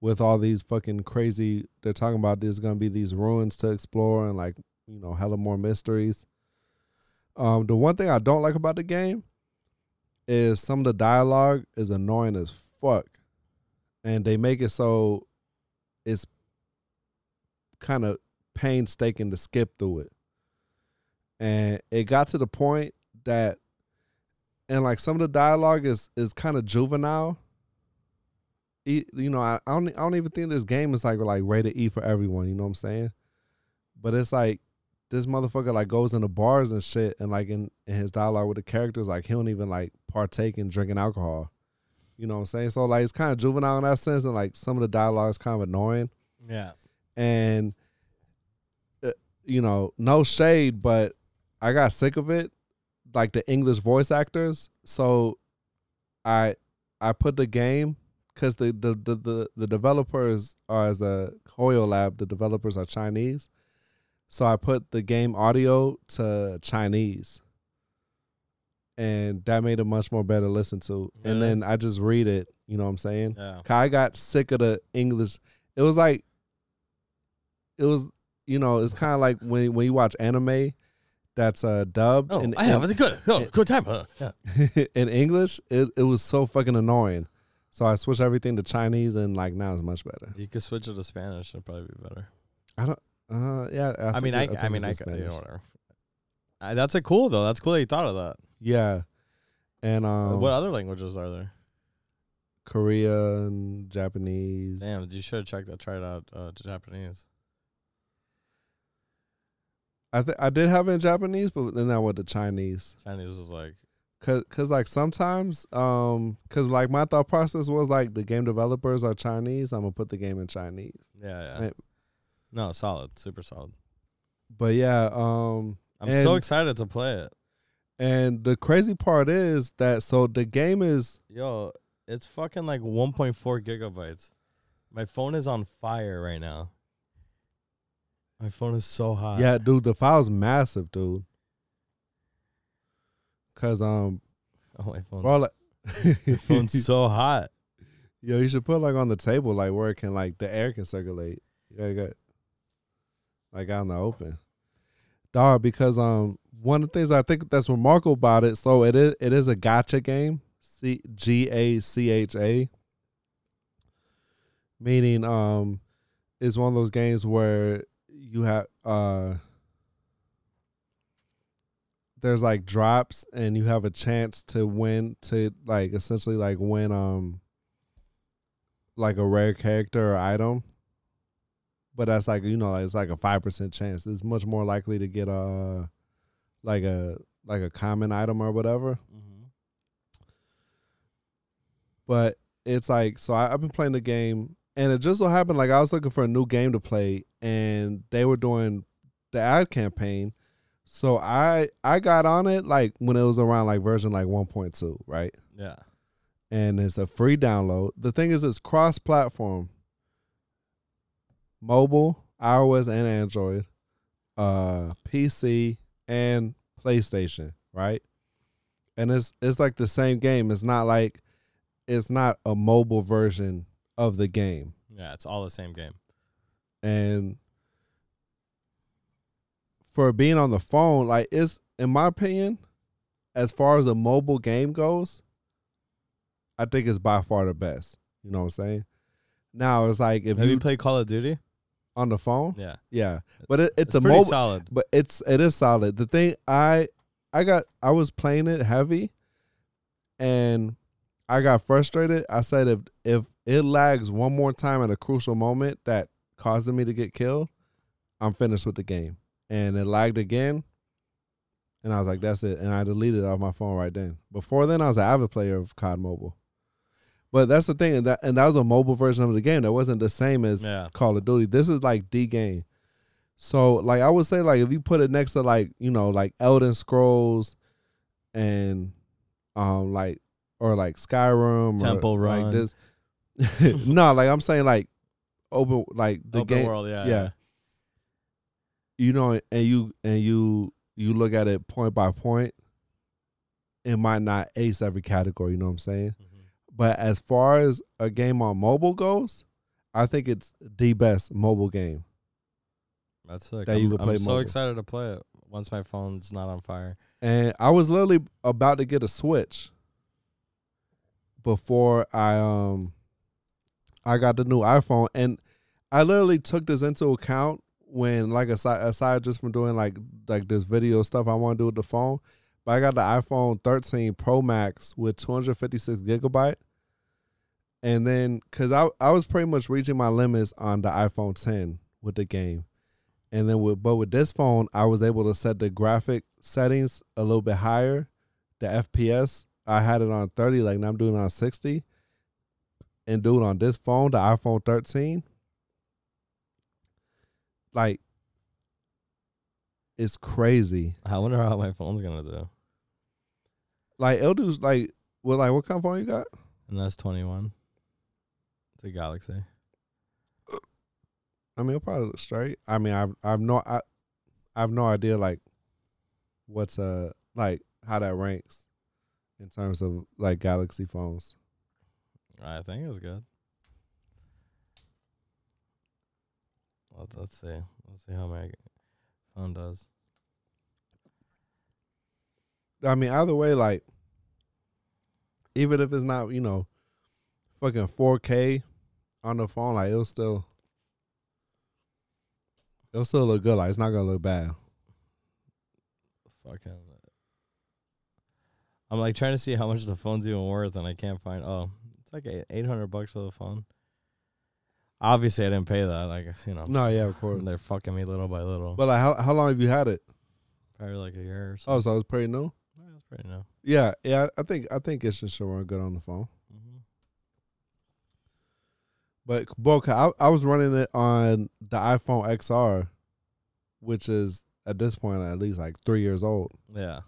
[SPEAKER 2] with all these fucking crazy they're talking about there's gonna be these ruins to explore and like you know hella more mysteries. Um the one thing i don't like about the game is some of the dialogue is annoying as fuck. And they make it so it's kind of painstaking to skip through it. And it got to the point that and like some of the dialogue is is kind of juvenile. You know, I, I don't I don't even think this game is like like rated E for everyone, you know what I'm saying? But it's like this motherfucker like goes into bars and shit and like in, in his dialogue with the characters, like he don't even like partake in drinking alcohol. You know what I'm saying? So like it's kind of juvenile in that sense, and like some of the dialogue is kind of annoying.
[SPEAKER 7] Yeah.
[SPEAKER 2] And uh, you know, no shade, but I got sick of it, like the English voice actors. So I I put the game because the the, the the the developers are as a Hoyo Lab. The developers are Chinese, so I put the game audio to Chinese and that made it much more better to listen to. And then I just read it, you know what I'm saying?
[SPEAKER 7] Yeah.
[SPEAKER 2] I got sick of the English. It was like, it was, you know, it's kind of like when when you watch anime that's uh, dubbed
[SPEAKER 7] Oh,
[SPEAKER 2] in,
[SPEAKER 7] I have a good, oh, good time. Huh? Yeah.
[SPEAKER 2] in English. It it was so fucking annoying. So I switched everything to Chinese, and like now it's much better.
[SPEAKER 7] You could switch it to Spanish. It'd probably be better.
[SPEAKER 2] I don't. Uh, yeah. I,
[SPEAKER 7] I, mean, I,
[SPEAKER 2] think-
[SPEAKER 7] I, mean, I, you know, whatever. I, that's a cool though. That's cool that you thought of that.
[SPEAKER 2] Yeah, and
[SPEAKER 7] Uh,
[SPEAKER 2] um,
[SPEAKER 7] what other languages are there?
[SPEAKER 2] Korean, Japanese.
[SPEAKER 7] Damn, you should have checked that. Tried out uh, Japanese.
[SPEAKER 2] I th- I did have it in Japanese, but then I went to Chinese.
[SPEAKER 7] Chinese was like,
[SPEAKER 2] Cause, cause like sometimes, um, cause like my thought process was like the game developers are Chinese. I'm gonna put the game in Chinese.
[SPEAKER 7] yeah, yeah. No, solid, super solid.
[SPEAKER 2] But yeah, um,
[SPEAKER 7] I'm so excited to play it.
[SPEAKER 2] And the crazy part is that so the game is
[SPEAKER 7] Yo, it's fucking like 1.4 gigabytes. My phone is on fire right now. My phone is so hot.
[SPEAKER 2] yeah, dude. The file's massive, dude. Cause um,
[SPEAKER 7] Oh, my phone.
[SPEAKER 2] bro, like,
[SPEAKER 7] My phone's so hot.
[SPEAKER 2] yo, you should put like on the table, like where it can like the air can circulate. You gotta get like out in the open, dog. Because um, one of the things I think that's remarkable about it, so it is it is a gacha game, C G A C H A, meaning um, is one of those games where you have uh. There's like drops, and you have a chance to win to like essentially like win um like a rare character or item. But that's like you know, it's like a five percent chance. It's much more likely to get a like a like a common item or whatever.
[SPEAKER 7] Mm-hmm.
[SPEAKER 2] But it's like so I, I've been playing the game and it just so happened like I was looking for a new game to play and they were doing the ad campaign. So I I got on it like when it was around like version like one point two, right?
[SPEAKER 7] Yeah.
[SPEAKER 2] and it's a free download. The thing is, it's cross platform. mobile, iOS and Android, uh, PC and PlayStation, right? And it's it's like the same game. It's not like it's not a mobile version of the game.
[SPEAKER 7] Yeah, it's all the same game.
[SPEAKER 2] And for being on the phone, like it's in my opinion, as far as a mobile game goes, I think it's by far the best. You know what I'm saying? Now it's like if
[SPEAKER 7] Have
[SPEAKER 2] you
[SPEAKER 7] you played Call of Duty?
[SPEAKER 2] On the phone,
[SPEAKER 7] Yeah,
[SPEAKER 2] yeah, but it, it's,
[SPEAKER 7] it's,
[SPEAKER 2] a mobile,
[SPEAKER 7] solid.
[SPEAKER 2] but it's it is solid. The thing I I got I was playing it heavy, and I got frustrated. I said if if it lags one more time at a crucial moment that causing me to get killed, I'm finished with the game. And it lagged again, and I was like, that's it. And I deleted it off my phone right then. Before then, I was an avid player of COD Mobile. But that's the thing, and that and that was a mobile version of the game. That wasn't the same as
[SPEAKER 7] Yeah.
[SPEAKER 2] Call of Duty. This is like the game. So like I would say like if you put it next to like, you know, like Elder Scrolls and um like or like Skyrim
[SPEAKER 7] Temple
[SPEAKER 2] or
[SPEAKER 7] Run.
[SPEAKER 2] like this. no, like I'm saying like open like the
[SPEAKER 7] Open
[SPEAKER 2] game
[SPEAKER 7] world, yeah,
[SPEAKER 2] yeah. You know and you and you you look at it point by point, it might not ace every category, you know what I'm saying?
[SPEAKER 7] Mm-hmm.
[SPEAKER 2] But as far as a game on mobile goes, I think it's the best mobile game.
[SPEAKER 7] That's sick.
[SPEAKER 2] That you
[SPEAKER 7] I'm,
[SPEAKER 2] could
[SPEAKER 7] I'm so
[SPEAKER 2] mobile.
[SPEAKER 7] excited to play it once my phone's not on fire.
[SPEAKER 2] And I was literally about to get a Switch before I um I got the new iPhone and I literally took this into account when like aside aside just from doing like like this video stuff I want to do with the phone. But I got the iPhone 13 Pro Max with 256 gigabyte. And then cuz I I was pretty much reaching my limits on the iPhone 10 with the game. And then with but with this phone, I was able to set the graphic settings a little bit higher. The FPS, I had it on 30, like now I'm doing it on 60. And dude, on this phone, the iPhone 13, like it's crazy.
[SPEAKER 7] I wonder how my phone's gonna do.
[SPEAKER 2] Like it'll do like well, like what kind of phone you got?
[SPEAKER 7] And that's 21. It's a Galaxy.
[SPEAKER 2] I mean, it'll probably look straight. I mean, I've I've no I, I have no idea like what's uh like how that ranks in terms of like Galaxy phones.
[SPEAKER 7] I think it was good. Let's, let's see. Let's see how my phone does.
[SPEAKER 2] I mean, either way, like even if it's not you know fucking 4K on the phone, like it'll still it'll still look good. Like it's not gonna look bad.
[SPEAKER 7] Fucking. I'm like trying to see how much the phone's even worth, and I can't find. Oh, it's like eight hundred bucks for the phone. Obviously, I didn't pay that. I guess you know.
[SPEAKER 2] No, yeah, of course.
[SPEAKER 7] They're fucking me little by little.
[SPEAKER 2] But like, how how long have you had it?
[SPEAKER 7] Probably like a year or so.
[SPEAKER 2] Oh, so it's pretty new.
[SPEAKER 7] Yeah, that's pretty new.
[SPEAKER 2] Yeah, yeah. I think I think it should should run good on the phone. But Boca, I, I was running it on the iPhone XR, which is at this point at least like three years old,
[SPEAKER 7] Yeah,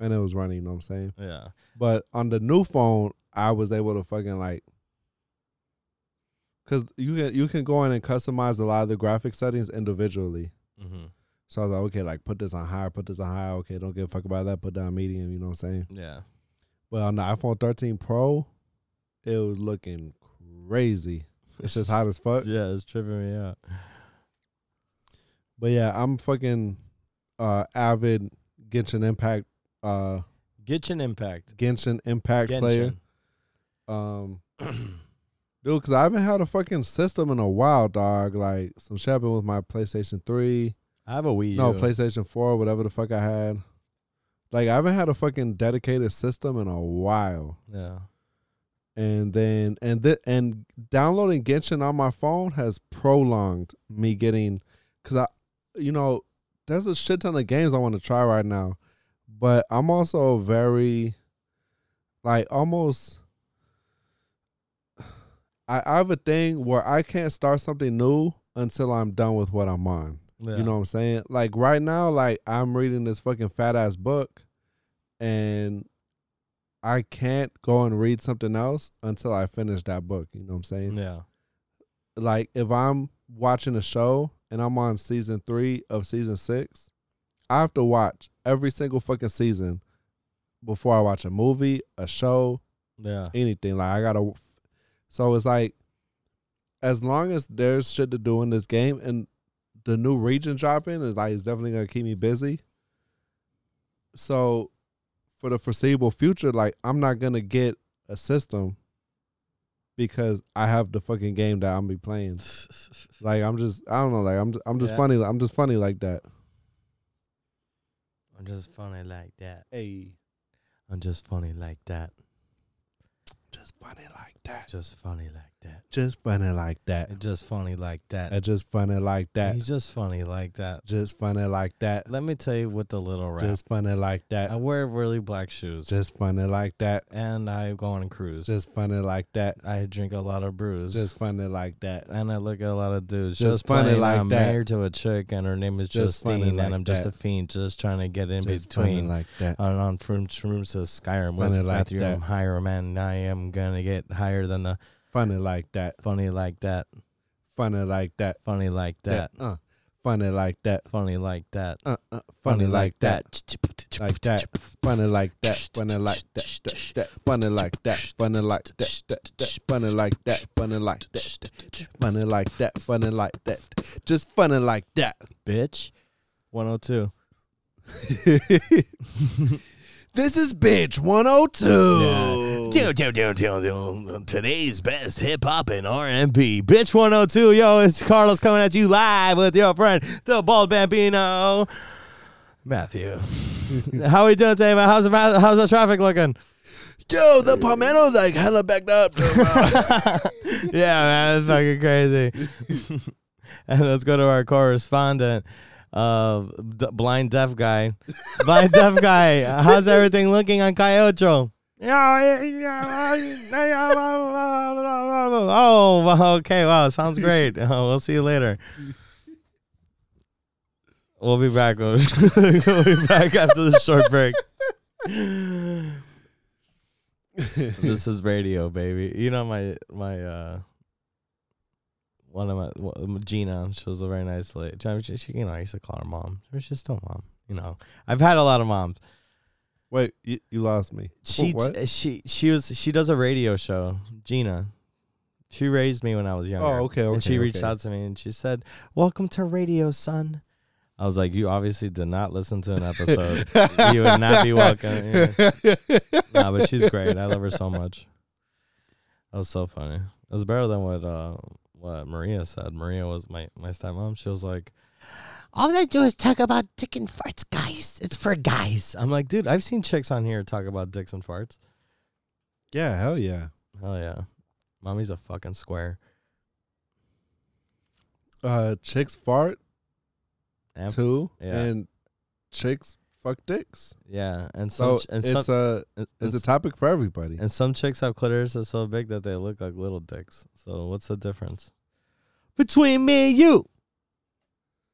[SPEAKER 2] and it was running. You know what I'm saying?
[SPEAKER 7] yeah.
[SPEAKER 2] But on the new phone, I was able to fucking like, cause you can you can go in and customize a lot of the graphic settings individually.
[SPEAKER 7] Mm-hmm.
[SPEAKER 2] So I was like, okay, like put this on high, put this on high. Okay, don't give a fuck about that. Put down medium. You know what I'm saying?
[SPEAKER 7] Yeah.
[SPEAKER 2] But on the iPhone 13 Pro, it was looking crazy. It's just hot as fuck.
[SPEAKER 7] Yeah, it's tripping me out.
[SPEAKER 2] But yeah, I'm fucking uh avid Genshin Impact uh
[SPEAKER 7] Genshin Impact.
[SPEAKER 2] Genshin Impact player. Um dude, cause I haven't had a fucking system in a while, dog. Like some shit happened with my PlayStation 3.
[SPEAKER 7] I have a Wii U.
[SPEAKER 2] No, PlayStation 4, whatever the fuck I had. Like I haven't had a fucking dedicated system in a while.
[SPEAKER 7] Yeah.
[SPEAKER 2] And then and th- and downloading Genshin on my phone has prolonged me getting because I, you know, there's a shit ton of games I want to try right now, but I'm also very, like, almost. I, I have a thing where I can't start something new until I'm done with what I'm on.
[SPEAKER 7] yeah.
[SPEAKER 2] You know what I'm saying? Like right now, like I'm reading this fucking fat ass book, and I can't go and read something else until I finish that book. You know what I'm saying?
[SPEAKER 7] Yeah.
[SPEAKER 2] Like if I'm watching a show and I'm on season three of season six, I have to watch every single fucking season before I watch a movie, a show,
[SPEAKER 7] Yeah.
[SPEAKER 2] anything. Like I gotta. So it's like, as long as there's shit to do in this game and the new region dropping is like it's definitely gonna keep me busy. So, for the foreseeable future, like I'm not gonna get a system because I have the fucking game that I'm be playing. Like I'm just I don't know. Like I'm I'm just
[SPEAKER 7] Yeah.
[SPEAKER 2] funny. I'm just funny like that.
[SPEAKER 7] I'm just funny like that.
[SPEAKER 2] Hey,
[SPEAKER 7] I'm just funny like that.
[SPEAKER 2] just funny like that.
[SPEAKER 7] Just funny like that.
[SPEAKER 2] Just funny like that.
[SPEAKER 7] It's just funny like that.
[SPEAKER 2] It's just funny like that.
[SPEAKER 7] He's just funny like that.
[SPEAKER 2] Just funny like that.
[SPEAKER 7] Let me tell you with the little rap.
[SPEAKER 2] Just funny like that.
[SPEAKER 7] I wear really black shoes.
[SPEAKER 2] Just funny like that.
[SPEAKER 7] and I go on a cruise.
[SPEAKER 2] Just funny like that.
[SPEAKER 7] I drink a lot of brews.
[SPEAKER 2] Just funny like that.
[SPEAKER 7] and I look at a lot of dudes.
[SPEAKER 2] Just
[SPEAKER 7] Just,
[SPEAKER 2] funny like
[SPEAKER 7] I'm
[SPEAKER 2] that.
[SPEAKER 7] married to a chick, and her name is
[SPEAKER 2] Just
[SPEAKER 7] Justine,
[SPEAKER 2] like
[SPEAKER 7] and I'm just
[SPEAKER 2] that.
[SPEAKER 7] a fiend, just trying to get in
[SPEAKER 2] Just
[SPEAKER 7] between.
[SPEAKER 2] like that.
[SPEAKER 7] on, on from shrooms to Skyrim
[SPEAKER 2] Funny
[SPEAKER 7] with
[SPEAKER 2] like
[SPEAKER 7] Matthew
[SPEAKER 2] that.
[SPEAKER 7] M. Hiram, and I am gonna get higher than the
[SPEAKER 2] Funny like that.
[SPEAKER 7] funny like that,
[SPEAKER 2] Funny like that.
[SPEAKER 7] funny like that,
[SPEAKER 2] Uh. Funny like that.
[SPEAKER 7] funny like that,
[SPEAKER 2] Uh. uh funny like that. Like that. Funny like that. Funny like that. Funny like that. Funny like that. Funny like that. Funny like that. that, Funny like that. Funny like that. Just funny like that.
[SPEAKER 7] bitch. 102.
[SPEAKER 2] This is bitch 102.
[SPEAKER 7] Today's best hip hop and R&B. Bitch 102. Yo, it's Carlos coming at you live with your friend, the Bald Bambino. Matthew. How are we doing today, man? How's the, how's the traffic looking?
[SPEAKER 2] Yo, the palmetto's like hella backed up.
[SPEAKER 7] yeah, man, it's fucking crazy. and let's go to our correspondent, uh, d- blind deaf guy. Blind deaf guy, how's everything looking on Cayocho? Oh, okay. Wow, sounds great. Uh, we'll see you later. We'll be back. we'll be back after the short break. this is radio, baby. You know my my uh one of my Gina. She was a very nice lady. She, she, you know, I used to call her mom. She's still mom. You know, I've had a lot of moms.
[SPEAKER 2] Wait, you, you lost me.
[SPEAKER 7] She
[SPEAKER 2] what?
[SPEAKER 7] she she was she does a radio show. Gina. She raised me when I was younger.
[SPEAKER 2] Oh, okay,
[SPEAKER 7] And she
[SPEAKER 2] okay,
[SPEAKER 7] reached out to me and she said, "Welcome to radio, son." I was like, "You obviously did not listen to an episode. you would not be welcome." Yeah. nah, but she's great. I love her so much. That was so funny. It was better than what uh what Maria said. Maria was my my stepmom. She was like, "All they do is talk about dick and farts, guys. It's for guys." I'm like, dude, I've seen chicks on here talk about dicks and farts.
[SPEAKER 2] yeah, hell yeah.
[SPEAKER 7] Hell yeah, mommy's a fucking square.
[SPEAKER 2] Uh, chicks fart
[SPEAKER 7] And
[SPEAKER 2] too,
[SPEAKER 7] yeah.
[SPEAKER 2] and chicks fuck dicks.
[SPEAKER 7] yeah, and some
[SPEAKER 2] So
[SPEAKER 7] ch- and
[SPEAKER 2] it's
[SPEAKER 7] some
[SPEAKER 2] a
[SPEAKER 7] and,
[SPEAKER 2] it's a topic for everybody.
[SPEAKER 7] and some chicks have clitoris that's so big that they look like little dicks. So what's the difference between me and you?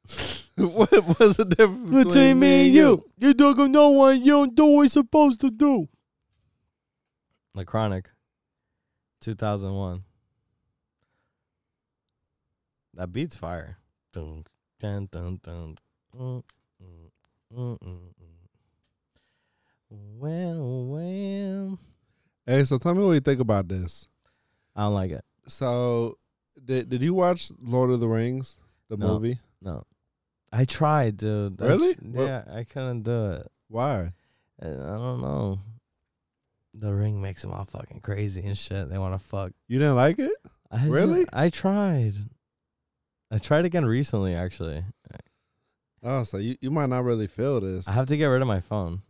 [SPEAKER 2] what was the difference
[SPEAKER 7] between, me and you. You don't know what you don't do what you're supposed to do. The Chronic, 2001. That beat's fire. Dun, dun, dun, dun. Mm, mm, mm. Well, well.
[SPEAKER 2] Hey, so tell me what you think about this.
[SPEAKER 7] I don't like it.
[SPEAKER 2] So, did did you watch Lord of the Rings, the
[SPEAKER 7] No.
[SPEAKER 2] movie?
[SPEAKER 7] No. I tried, dude.
[SPEAKER 2] Really?
[SPEAKER 7] yeah, I couldn't do it.
[SPEAKER 2] Why?
[SPEAKER 7] I I don't know. The ring makes them all fucking crazy and shit. They want to fuck.
[SPEAKER 2] You didn't like it?
[SPEAKER 7] I ju-
[SPEAKER 2] Really?
[SPEAKER 7] I tried. I tried again recently, actually.
[SPEAKER 2] Oh, so you, you might not really feel this.
[SPEAKER 7] I have to get rid of my phone.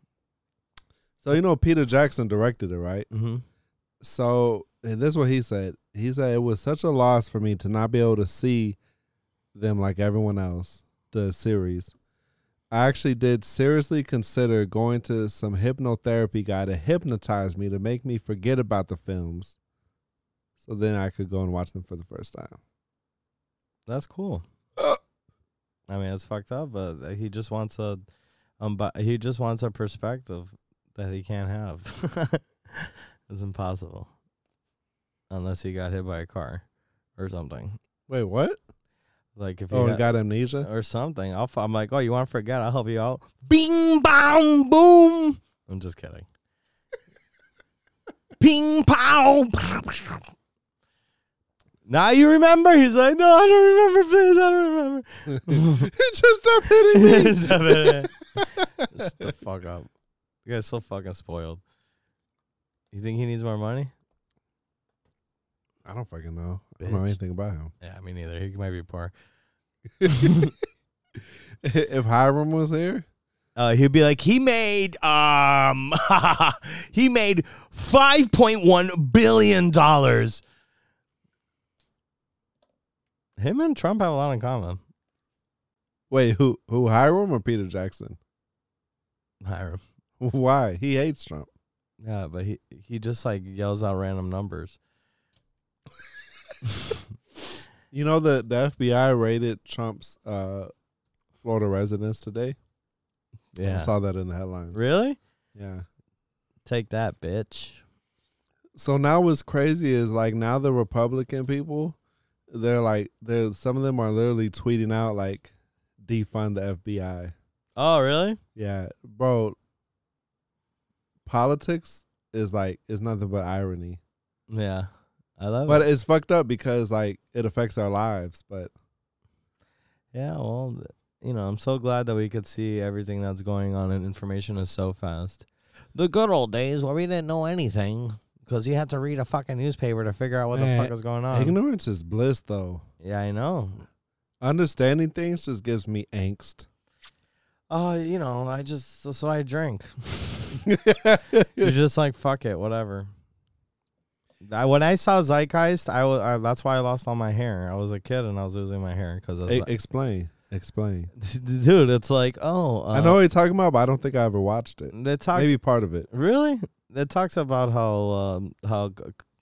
[SPEAKER 2] so you know Peter Jackson directed it, right?
[SPEAKER 7] Mm-hmm.
[SPEAKER 2] So and this is what he said. He said it was such a loss for me to not be able to see them like everyone else, the series. I actually did seriously consider going to some hypnotherapy guy to hypnotize me to make me forget about the films. So then I could go and watch them for the first time.
[SPEAKER 7] That's cool. I mean, it's fucked up, but he just wants a, um, but he just wants a perspective that he can't have. it's impossible, unless he got hit by a car or something.
[SPEAKER 2] Wait, what?
[SPEAKER 7] Like if you
[SPEAKER 2] Oh,
[SPEAKER 7] got-
[SPEAKER 2] got amnesia.
[SPEAKER 7] or something. I'll, f- I'm like, oh, you want to forget? I'll help you out. Bing, bang, boom. I'm just kidding. Ping, pow. Now you remember? He's like, no, I don't remember, please. I don't remember.
[SPEAKER 2] just stopped hitting me.
[SPEAKER 7] Stop. Shut the fuck up. You guys so fucking spoiled. You think he needs more money?
[SPEAKER 2] I don't fucking know. I don't know anything about him.
[SPEAKER 7] Yeah, me neither. He might be poor.
[SPEAKER 2] if Hiram was here,
[SPEAKER 7] Uh, he'd be like, he made um, he made five point one billion dollars. Him and Trump have a lot in common.
[SPEAKER 2] wait, who who Hiram or Peter Jackson?
[SPEAKER 7] Hiram.
[SPEAKER 2] Why? He hates Trump.
[SPEAKER 7] Yeah, but he he just like yells out random numbers.
[SPEAKER 2] You know the the FBI raided Trump's uh, Florida residence today.
[SPEAKER 7] Yeah, I
[SPEAKER 2] saw that in the headlines.
[SPEAKER 7] Really?
[SPEAKER 2] Yeah.
[SPEAKER 7] Take that, bitch.
[SPEAKER 2] So now what's crazy is like now the Republican people, they're like they're some of them are literally tweeting out like defund the FBI.
[SPEAKER 7] Oh, really?
[SPEAKER 2] Yeah, bro. Politics is like is nothing but irony.
[SPEAKER 7] Yeah. I love
[SPEAKER 2] But
[SPEAKER 7] it.
[SPEAKER 2] But it's fucked up because like it affects our lives. But
[SPEAKER 7] Yeah, well, you know, I'm so glad that we could see everything that's going on and information is so fast. The good old days where we didn't know anything because you had to read a fucking newspaper to figure out what
[SPEAKER 2] Man,
[SPEAKER 7] the fuck was going on.
[SPEAKER 2] ignorance is bliss, though.
[SPEAKER 7] yeah, I know.
[SPEAKER 2] Understanding things just gives me angst.
[SPEAKER 7] Oh, you know, I just so I drink. You're just like fuck it, whatever. I, when I saw Zeitgeist, I was I, that's why I lost all my hair. I was a kid and I was losing my hair because
[SPEAKER 2] E- explain, explain.
[SPEAKER 7] dude, it's like oh, uh,
[SPEAKER 2] I know what you're talking about, but I don't think I ever watched it.
[SPEAKER 7] It talks
[SPEAKER 2] Maybe part of it.
[SPEAKER 7] Really? It talks about how um, how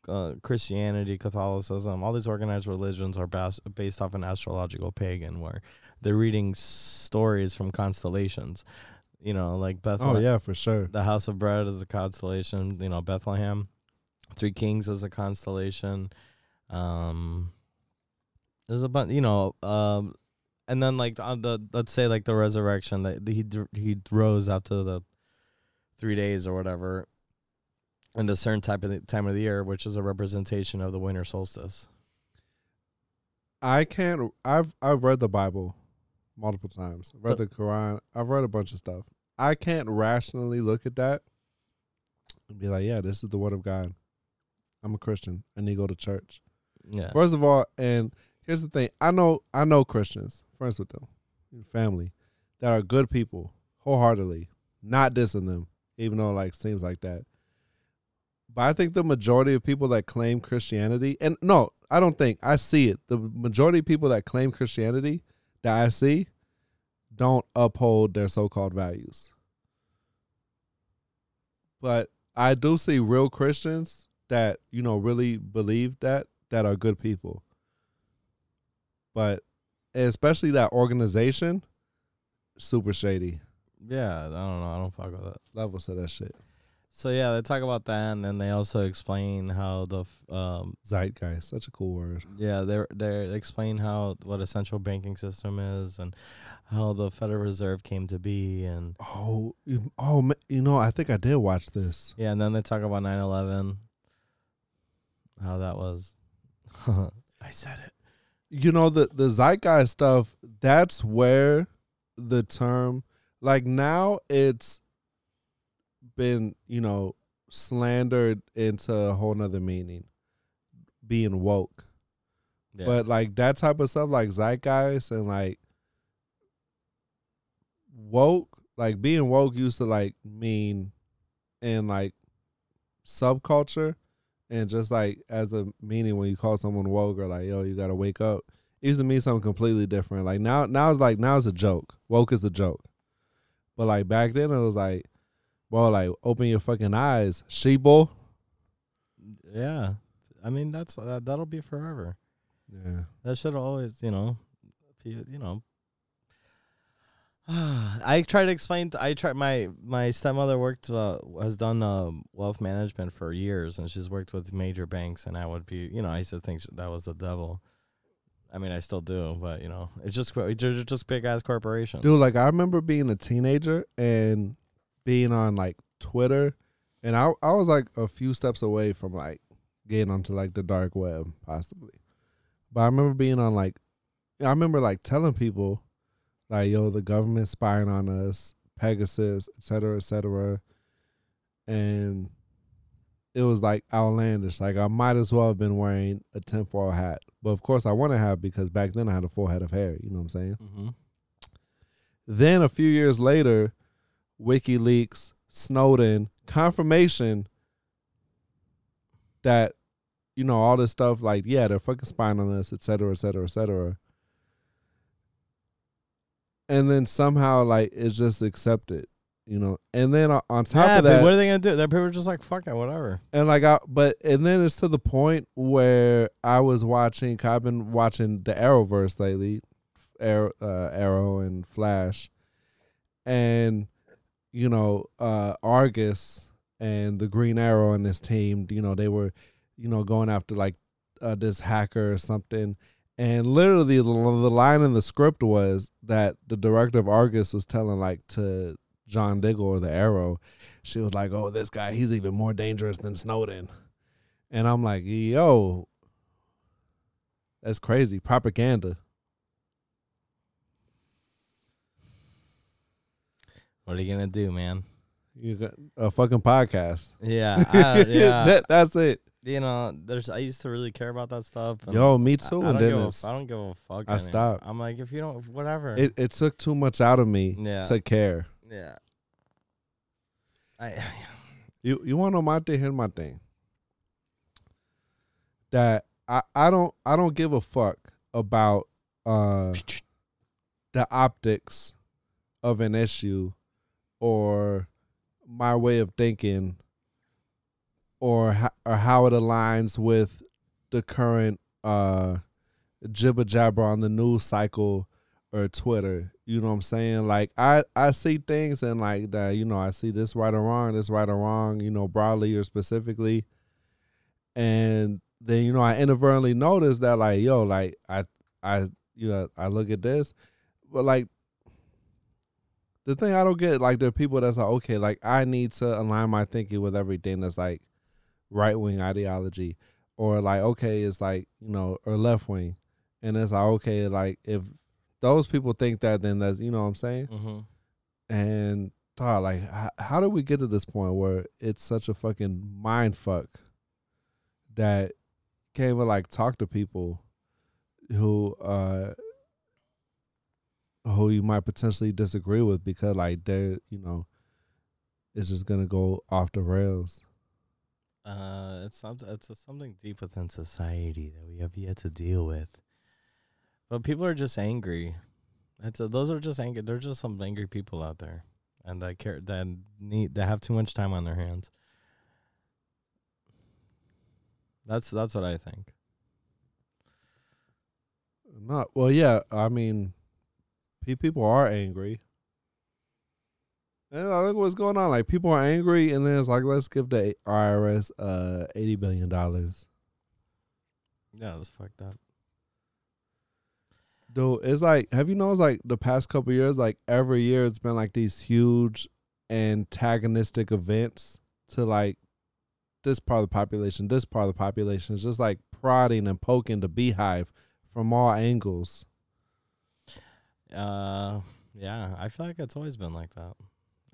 [SPEAKER 7] uh, Christianity, Catholicism, all these organized religions are bas- based off an astrological pagan, where they're reading s- stories from constellations. You know, like Bethlehem.
[SPEAKER 2] Oh yeah, for sure.
[SPEAKER 7] The House of Bread is a constellation. You know, Bethlehem. Three Kings is a constellation. Um, there's a bunch. You know, um, and then like on the let's say like the resurrection that he he rose after the three days or whatever, in a certain type of the, time of the year, which is a representation of the winter solstice.
[SPEAKER 2] I can't. I've I've read the Bible multiple times. I've read the Quran. I've read a bunch of stuff. I can't rationally look at that and be like, "Yeah, this is the word of God." I'm a Christian. I need to go to church.
[SPEAKER 7] Yeah.
[SPEAKER 2] First of all, and here's the thing: I know I know Christians, friends with them, family, that are good people, wholeheartedly, not dissing them, even though it, like seems like that. But I think the majority of people that claim Christianity, and no, I don't think I see it. The majority of people that claim Christianity that I see don't uphold their so-called values. But I do see real Christians that you know really believe that that are good people. But especially that organization, super shady.
[SPEAKER 7] Yeah. I don't know. I don't fuck with that
[SPEAKER 2] level of that shit.
[SPEAKER 7] So yeah, they talk about that, and then they also explain how the um
[SPEAKER 2] Zeitgeist, such a cool word.
[SPEAKER 7] Yeah, they're they explain how what a central banking system is and how the Federal Reserve came to be and
[SPEAKER 2] Oh, you- oh, you know, I think I did watch this.
[SPEAKER 7] yeah, and then they talk about 9/11 how that was I said it.
[SPEAKER 2] You know, the the zeitgeist stuff. That's where the term, like now, it's been you know slandered into a whole nother meaning, being woke.
[SPEAKER 7] Yeah.
[SPEAKER 2] But like that type of stuff, like zeitgeist and like woke, like being woke used to like mean in like subculture and just like as a meaning when you call someone woke or like yo you gotta wake up it used to mean something completely different like now now it's like now it's a joke woke is a joke but like back then it was like well like open your fucking eyes sheeple
[SPEAKER 7] yeah. I mean that's that, that'll be forever.
[SPEAKER 2] yeah
[SPEAKER 7] That should always, you know, you know. I try to explain. I try my my stepmother worked uh, has done um, wealth management for years, and she's worked with major banks. And I would be, you know, I used to think that was the devil. I mean, I still do, but you know, it's just they're just big ass corporations.
[SPEAKER 2] Dude, like I remember being a teenager and being on like Twitter, and I I was like a few steps away from like getting onto like the dark web possibly, but I remember being on like, I remember like telling people, like yo, the government spying on us, Pegasus, et cetera, et cetera, and it was like outlandish. Like I might as well have been wearing a tinfoil hat, but of course I want to have because back then I had a full head of hair. You know what I'm saying?
[SPEAKER 7] mm-hmm.
[SPEAKER 2] Then a few years later, WikiLeaks, Snowden, confirmation that you know all this stuff like yeah they're fucking spying on us, et cetera, et cetera, et cetera. And then somehow like it's just accepted, you know. And then on- on top
[SPEAKER 7] yeah,
[SPEAKER 2] of that,
[SPEAKER 7] what are they gonna do? They're people are just like fuck it, whatever.
[SPEAKER 2] and like I, but and then it's to the point where I was watching. I've been watching the Arrowverse lately, Arrow, uh, Arrow and Flash, and you know uh, Argus and the Green Arrow and this team. You know they were, you know, going after like uh, this hacker or something. And literally, the, the line in the script was that the director of Argus was telling like to John Diggle or the Arrow, she was like, "Oh, this guy, he's even more dangerous than Snowden," and I'm like, "Yo, that's crazy propaganda."
[SPEAKER 7] What are you gonna do, man?
[SPEAKER 2] You got a fucking podcast.
[SPEAKER 7] Yeah, I, yeah.
[SPEAKER 2] that, that's it.
[SPEAKER 7] You know, there's. I used to really care about that stuff. and
[SPEAKER 2] Yo, me too.
[SPEAKER 7] I,
[SPEAKER 2] and
[SPEAKER 7] don't
[SPEAKER 2] then
[SPEAKER 7] give a, I don't give a fuck.
[SPEAKER 2] I
[SPEAKER 7] anymore.
[SPEAKER 2] stopped.
[SPEAKER 7] I'm like, if you don't, whatever.
[SPEAKER 2] it it took too much out of me
[SPEAKER 7] Yeah.
[SPEAKER 2] to care.
[SPEAKER 7] yeah. I.
[SPEAKER 2] You you want to know my thing? Here's my thing. That I I don't I don't give a fuck about uh the optics of an issue or my way of thinking or or how it aligns with the current uh jibber jabber on the news cycle or Twitter. You know what I'm saying? Like I I see things and like that. You know I see this right or wrong, this right or wrong. You know broadly or specifically, and then you know I inadvertently notice that like yo like I I you know I look at this, but like the thing I don't get like there are people that's like okay like I need to align my thinking with everything that's like right wing ideology or like okay it's like you know or left wing. And it's like okay like if those people think that then that's you know what I'm saying?
[SPEAKER 7] Hmm
[SPEAKER 2] and thought like how, how did we get to this point where it's such a fucking mind fuck that can't even like talk to people who uh who you might potentially disagree with because like they're you know it's just gonna go off the rails
[SPEAKER 7] Uh, it's. It's something deep within society that we have yet to deal with. But people are just angry. It's a, those are just angry. They're just some angry people out there, and that care that need that have too much time on their hands. That's that's what I think.
[SPEAKER 2] not well yeah i mean pe- people are angry and I look what's going on. Like people are angry, and then it's like, let's give the IRS uh eighty billion dollars.
[SPEAKER 7] Yeah, it's fucked up.
[SPEAKER 2] Dude, it's like, have you noticed like the past couple years, like every year it's been like these huge antagonistic events to like this part of the population, this part of the population. It's just like prodding and poking the beehive from all angles.
[SPEAKER 7] Uh, yeah, I feel like it's always been like that.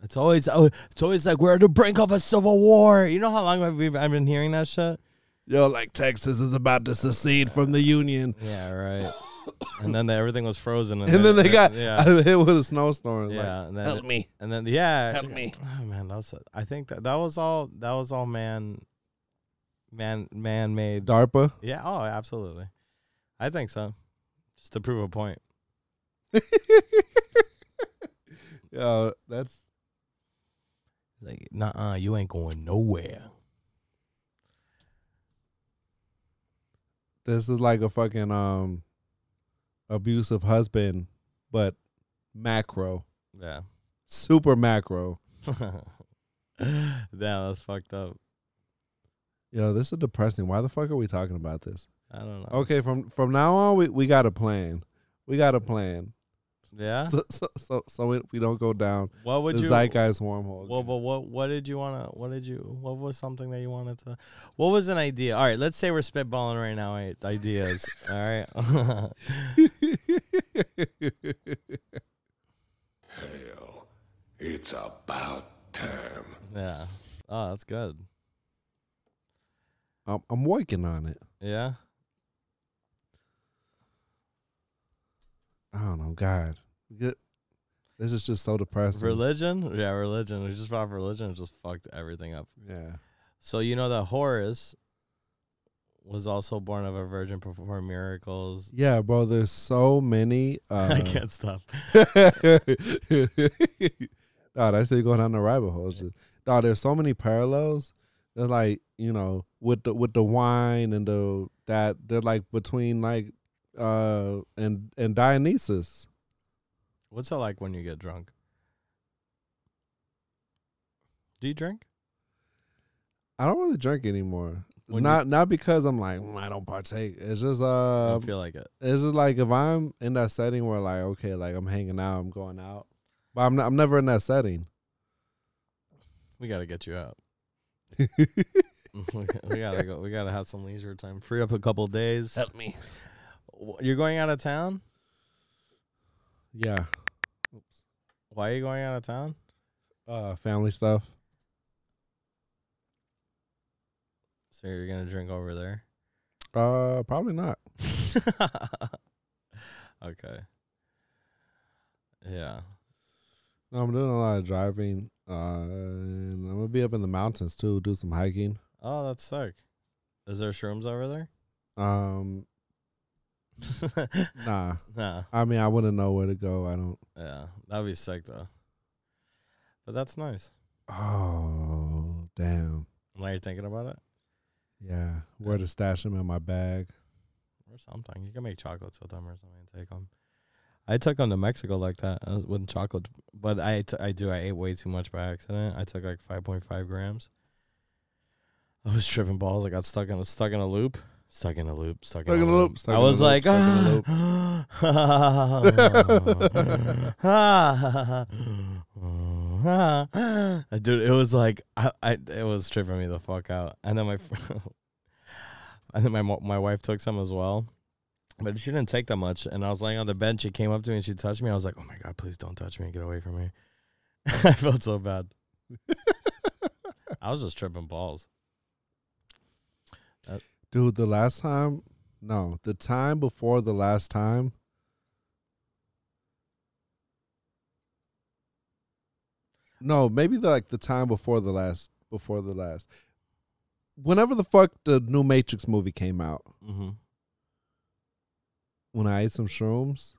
[SPEAKER 7] It's always oh, it's always like we're at the brink of a civil war. You know how long I've been, I've been hearing that shit?
[SPEAKER 2] Yo, like Texas is about to secede from the union.
[SPEAKER 7] Yeah, right. and then the, everything was frozen,
[SPEAKER 2] And then they got
[SPEAKER 7] yeah,
[SPEAKER 2] hit with a snowstorm.
[SPEAKER 7] yeah,
[SPEAKER 2] Like,
[SPEAKER 7] and then
[SPEAKER 2] help me.
[SPEAKER 7] and then yeah,
[SPEAKER 2] Help me.
[SPEAKER 7] Oh man, that was I think that that was all that was all man, man, man made.
[SPEAKER 2] DARPA.
[SPEAKER 7] Yeah, oh, absolutely. I think so. Just to prove a point.
[SPEAKER 2] Yeah, that's
[SPEAKER 7] Like, nah, you ain't going nowhere.
[SPEAKER 2] this is like a fucking um abusive husband, but macro.
[SPEAKER 7] Yeah.
[SPEAKER 2] Super macro.
[SPEAKER 7] Damn, that's fucked up.
[SPEAKER 2] Yo, this is depressing. Why the fuck are we talking about this?
[SPEAKER 7] I don't know.
[SPEAKER 2] Okay, from from now on, we, we got a plan. We got a plan.
[SPEAKER 7] Yeah.
[SPEAKER 2] So so so, so we, we don't go down
[SPEAKER 7] what would
[SPEAKER 2] the
[SPEAKER 7] you?
[SPEAKER 2] zeitgeist wormhole.
[SPEAKER 7] Well, but what what did you want to? What did you? What was something that you wanted to? What was an idea? All right, let's say we're spitballing right now. Right, ideas. all right.
[SPEAKER 3] Hell, it's about time.
[SPEAKER 7] yeah. Oh, that's good.
[SPEAKER 2] I'm, I'm working on it.
[SPEAKER 7] Yeah.
[SPEAKER 2] I don't know. God, this is just so depressing.
[SPEAKER 7] Religion. Yeah, religion. We just brought religion. It just fucked everything up.
[SPEAKER 2] Yeah.
[SPEAKER 7] So you know that Horus was also born of a virgin, performed miracles.
[SPEAKER 2] Yeah, bro. There's so many. Uh,
[SPEAKER 7] I can't stop.
[SPEAKER 2] Dog, I still going down the rabbit holes. Just, there's so many parallels. They're like, you know, with the with the wine and the that they're like between like uh and and Dionysus.
[SPEAKER 7] What's it like when you get drunk? Do you drink?
[SPEAKER 2] I don't really drink anymore.
[SPEAKER 7] When
[SPEAKER 2] not not because I'm like "Mm, I don't partake. It's just
[SPEAKER 7] I
[SPEAKER 2] uh
[SPEAKER 7] don't feel like it.
[SPEAKER 2] it's just like if I'm in that setting where like okay like I'm hanging out I'm going out, but I'm not, I'm never in that setting.
[SPEAKER 7] We gotta get you out. we we gotta go. We gotta have some leisure time. Free up a couple days.
[SPEAKER 2] Help me.
[SPEAKER 7] Wh- You're going out of town.
[SPEAKER 2] Yeah.
[SPEAKER 7] Why are you going out of town?
[SPEAKER 2] Uh, family stuff.
[SPEAKER 7] So you're gonna drink over there?
[SPEAKER 2] Uh, probably not.
[SPEAKER 7] okay. Yeah.
[SPEAKER 2] No, I'm doing a lot of driving. Uh, and I'm gonna be up in the mountains too, do some hiking.
[SPEAKER 7] Oh, that's sick. Is there shrooms over there?
[SPEAKER 2] Um, nah.
[SPEAKER 7] nah.
[SPEAKER 2] I mean, I wouldn't know where to go. I don't.
[SPEAKER 7] Yeah, that'd be sick though. But that's nice.
[SPEAKER 2] Oh, damn.
[SPEAKER 7] Now you're thinking about it,
[SPEAKER 2] Yeah, where to stash them in my bag?
[SPEAKER 7] or something. You can make chocolates with them or something and take them. I took them to Mexico like that. I was with chocolate, but I t- I do. I ate way too much by accident. I took like five point five grams. I was tripping balls. I got stuck in a stuck in a loop. Stuck in a loop. Stuck,
[SPEAKER 2] Stuck
[SPEAKER 7] in, a
[SPEAKER 2] a
[SPEAKER 7] loop.
[SPEAKER 2] stuck
[SPEAKER 7] I
[SPEAKER 2] in a
[SPEAKER 7] was
[SPEAKER 2] loop,
[SPEAKER 7] like,
[SPEAKER 2] stuck in a loop.
[SPEAKER 7] dude, it was like I, I, it was tripping me the fuck out. And then my, and then my my wife took some as well, but she didn't take that much. And I was laying on the bed. She came up to me and she touched me. I was like, oh my god, please don't touch me. Get away from me. I felt so bad. I was just tripping balls.
[SPEAKER 2] Dude, the last time, no, the time before the last time, no, maybe the, like the time before the last, before the last, whenever the fuck the new Matrix movie came out,
[SPEAKER 7] Mm-hmm.
[SPEAKER 2] when I ate some shrooms,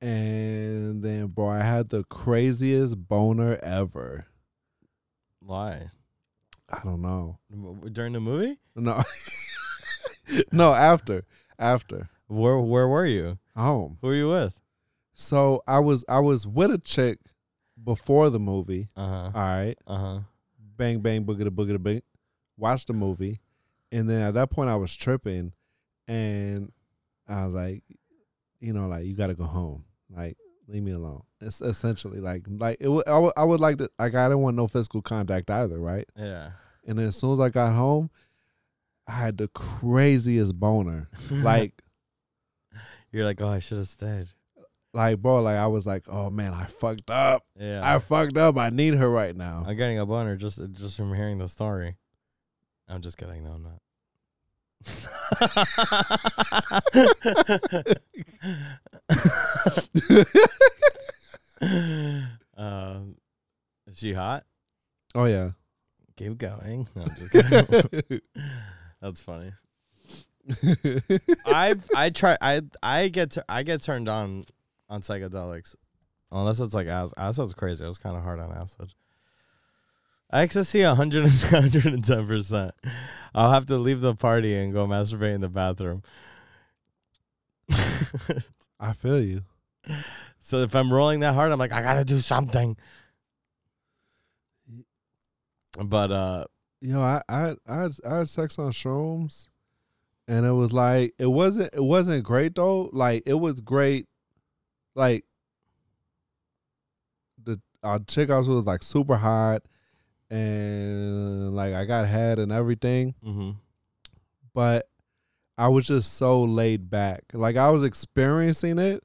[SPEAKER 2] and then bro, I had the craziest boner ever.
[SPEAKER 7] Why?
[SPEAKER 2] I don't know.
[SPEAKER 7] During the movie?
[SPEAKER 2] No, no, after, after
[SPEAKER 7] Where Where were you?
[SPEAKER 2] home.
[SPEAKER 7] Who were you with?
[SPEAKER 2] So I was I was with a chick before the movie.
[SPEAKER 7] Uh huh.
[SPEAKER 2] All right,
[SPEAKER 7] Uh huh.
[SPEAKER 2] bang bang boogada boogada bang. Watched the movie, and then at that point I was tripping, and I was like, you know, like you got to go home. Like leave me alone. It's essentially like like it. Would, I would would like to like I didn't want no physical contact either, right?
[SPEAKER 7] Yeah.
[SPEAKER 2] And then as soon as I got home, I had the craziest boner. Like
[SPEAKER 7] You're like, oh, I should have stayed.
[SPEAKER 2] like bro, like I was like, oh man, I fucked up.
[SPEAKER 7] Yeah.
[SPEAKER 2] I fucked up. I need her right now.
[SPEAKER 7] I'm getting a boner just just from hearing the story. I'm just kidding. No, I'm not. um, is she hot?
[SPEAKER 2] Oh yeah.
[SPEAKER 7] Keep going. No, I'm just kidding. That's funny. I've I try I I get to, I get turned on on psychedelics unless it's like acid. Acid's crazy. I was kind of hard on acid. Ecstasy 100 110 percent. I'll have to leave the party and go masturbate in the bathroom.
[SPEAKER 2] I feel you.
[SPEAKER 7] so if I'm rolling that hard, I'm like I gotta do something. But uh,
[SPEAKER 2] Yo, I I I had, I had sex on shrooms, and it was like it wasn't it wasn't great though. Like it was great, like the our chick I was was like super hot, and like I got head and everything,
[SPEAKER 7] Mm-hmm.
[SPEAKER 2] but I was just so laid back. Like I was experiencing it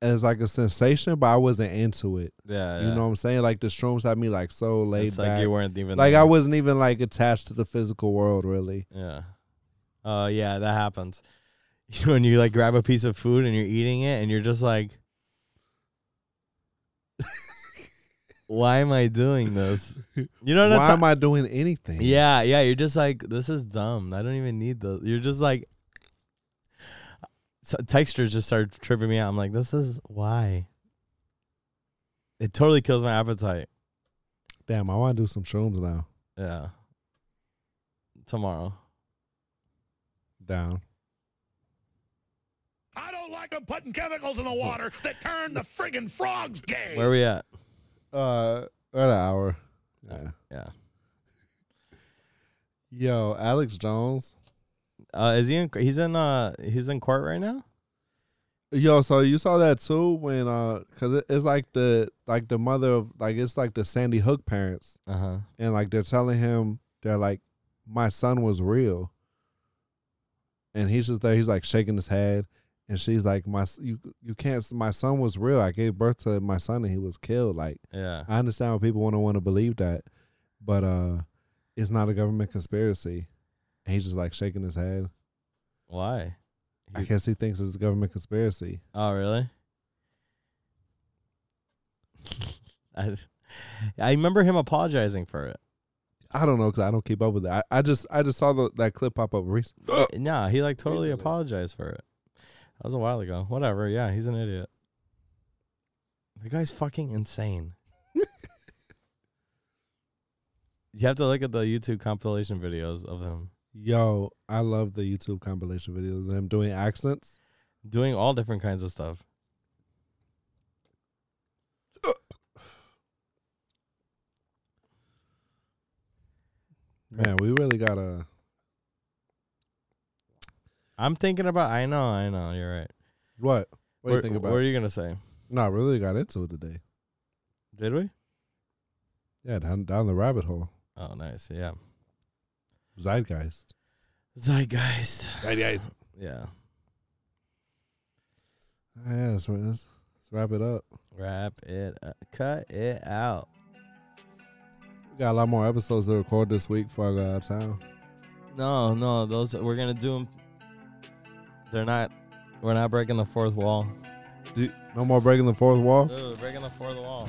[SPEAKER 2] as like a sensation, but I wasn't into it.
[SPEAKER 7] Yeah,
[SPEAKER 2] You know what I'm saying? Like the shrooms had me like so laid
[SPEAKER 7] it's
[SPEAKER 2] back.
[SPEAKER 7] like you weren't even
[SPEAKER 2] like
[SPEAKER 7] there.
[SPEAKER 2] I wasn't even like attached to the physical world really.
[SPEAKER 7] Yeah. Uh yeah, that happens. You know, when you like grab a piece of food and you're eating it and you're just like Why am I doing this? You know what
[SPEAKER 2] Why
[SPEAKER 7] I'm
[SPEAKER 2] am I doing anything?
[SPEAKER 7] Yeah, yeah, you're just like this is dumb. I don't even need the You're just like so textures just start tripping me out. I'm like this is why. It totally kills my appetite.
[SPEAKER 2] Damn, I want to do some shrooms now.
[SPEAKER 7] Yeah. Tomorrow.
[SPEAKER 2] Down.
[SPEAKER 3] I don't like them putting chemicals in the water that turn the friggin' frogs gay.
[SPEAKER 7] Where are we at?
[SPEAKER 2] Uh, at an hour. Yeah.
[SPEAKER 7] Yeah.
[SPEAKER 2] Yo, Alex Jones.
[SPEAKER 7] Uh, is he in? He's in. Uh, he's in court right now.
[SPEAKER 2] Yo, so you saw that too when uh, cause it's like the like the mother of like it's like the Sandy Hook parents,
[SPEAKER 7] Uh huh.
[SPEAKER 2] and like they're telling him they're like, my son was real, and he's just there. He's like shaking his head, and she's like, my you you can't. My son was real. I gave birth to my son, and he was killed. Like
[SPEAKER 7] Yeah.
[SPEAKER 2] I understand why people want to want to believe that, but uh, it's not a government conspiracy. And he's just like shaking his head.
[SPEAKER 7] Why?
[SPEAKER 2] I guess he thinks it's a government conspiracy.
[SPEAKER 7] Oh, really? I, I remember him apologizing for it.
[SPEAKER 2] I don't know because I don't keep up with it. I, I just I just saw the, that clip pop up recently.
[SPEAKER 7] Nah, he like totally
[SPEAKER 2] Recently.
[SPEAKER 7] apologized for it. That was a while ago. Whatever. Yeah, he's an idiot. The guy's fucking insane. you have to look at the YouTube compilation videos of him
[SPEAKER 2] Yo, I love the YouTube compilation videos of him doing accents.
[SPEAKER 7] doing all different kinds of stuff.
[SPEAKER 2] Man, we really gotta.
[SPEAKER 7] I'm thinking about. I know. I know. You're right.
[SPEAKER 2] What? What do you think about?
[SPEAKER 7] What are you gonna say?
[SPEAKER 2] no, I really got into it today.
[SPEAKER 7] Did we?
[SPEAKER 2] Yeah, down down the rabbit hole.
[SPEAKER 7] Oh, nice. Yeah.
[SPEAKER 2] Zeitgeist.
[SPEAKER 7] Zeitgeist.
[SPEAKER 2] Zeitgeist.
[SPEAKER 7] Yeah.
[SPEAKER 2] Yeah, let's, let's, let's wrap it up.
[SPEAKER 7] Wrap it. Up. Cut it out.
[SPEAKER 2] We got a lot more episodes to record this week before I go out of town.
[SPEAKER 7] No, no. Those we're gonna do them. They're not. We're not breaking the fourth wall.
[SPEAKER 2] No more breaking the fourth wall.
[SPEAKER 7] Dude, breaking the fourth wall.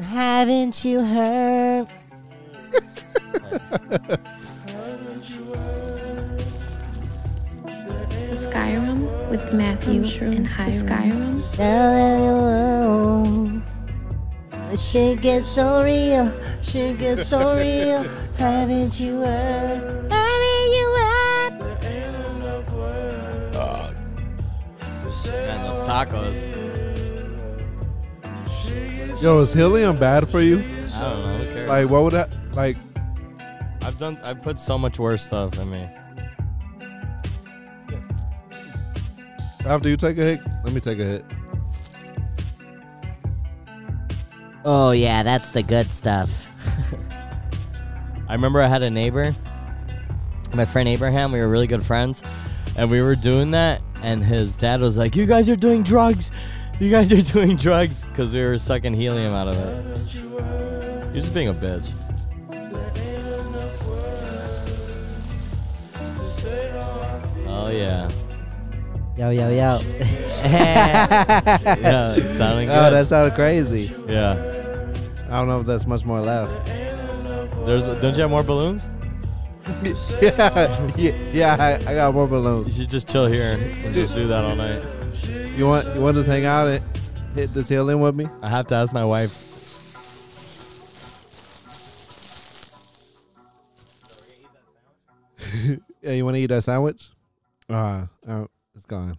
[SPEAKER 5] Haven't you heard? Haven't you heard?
[SPEAKER 1] The Skyrim with Matthew and Hiram.
[SPEAKER 5] Skyrim. She gets so real. She gets so real. Haven't you heard? Haven't you heard?
[SPEAKER 7] Man, those tacos.
[SPEAKER 2] Yo, is helium bad for you?
[SPEAKER 7] I don't know. Who cares?
[SPEAKER 2] Like, what would that like?
[SPEAKER 7] I've done. I've put so much worse stuff in me.
[SPEAKER 2] After you take a hit, let me take a hit.
[SPEAKER 5] Oh yeah, that's the good stuff.
[SPEAKER 7] I remember I had a neighbor, my friend Abraham. We were really good friends, and we were doing that. And his dad was like, "You guys are doing drugs. You guys are doing drugs," because we were sucking helium out of it. You're just being a bitch. Oh yeah,
[SPEAKER 5] Yo yo yo.
[SPEAKER 7] yeah, sounding oh, good.
[SPEAKER 2] Oh, that sounded crazy.
[SPEAKER 7] yeah.
[SPEAKER 2] I don't know if that's much more left.
[SPEAKER 7] There's. Don't you have more balloons?
[SPEAKER 2] yeah, yeah, yeah. I, I got more balloons.
[SPEAKER 7] You should just chill here and just do that all night.
[SPEAKER 2] You want you want to hang out and hit this helium with me?
[SPEAKER 7] I have to ask my wife.
[SPEAKER 2] Yeah, you want to eat that sandwich? Uh, uh it's gone.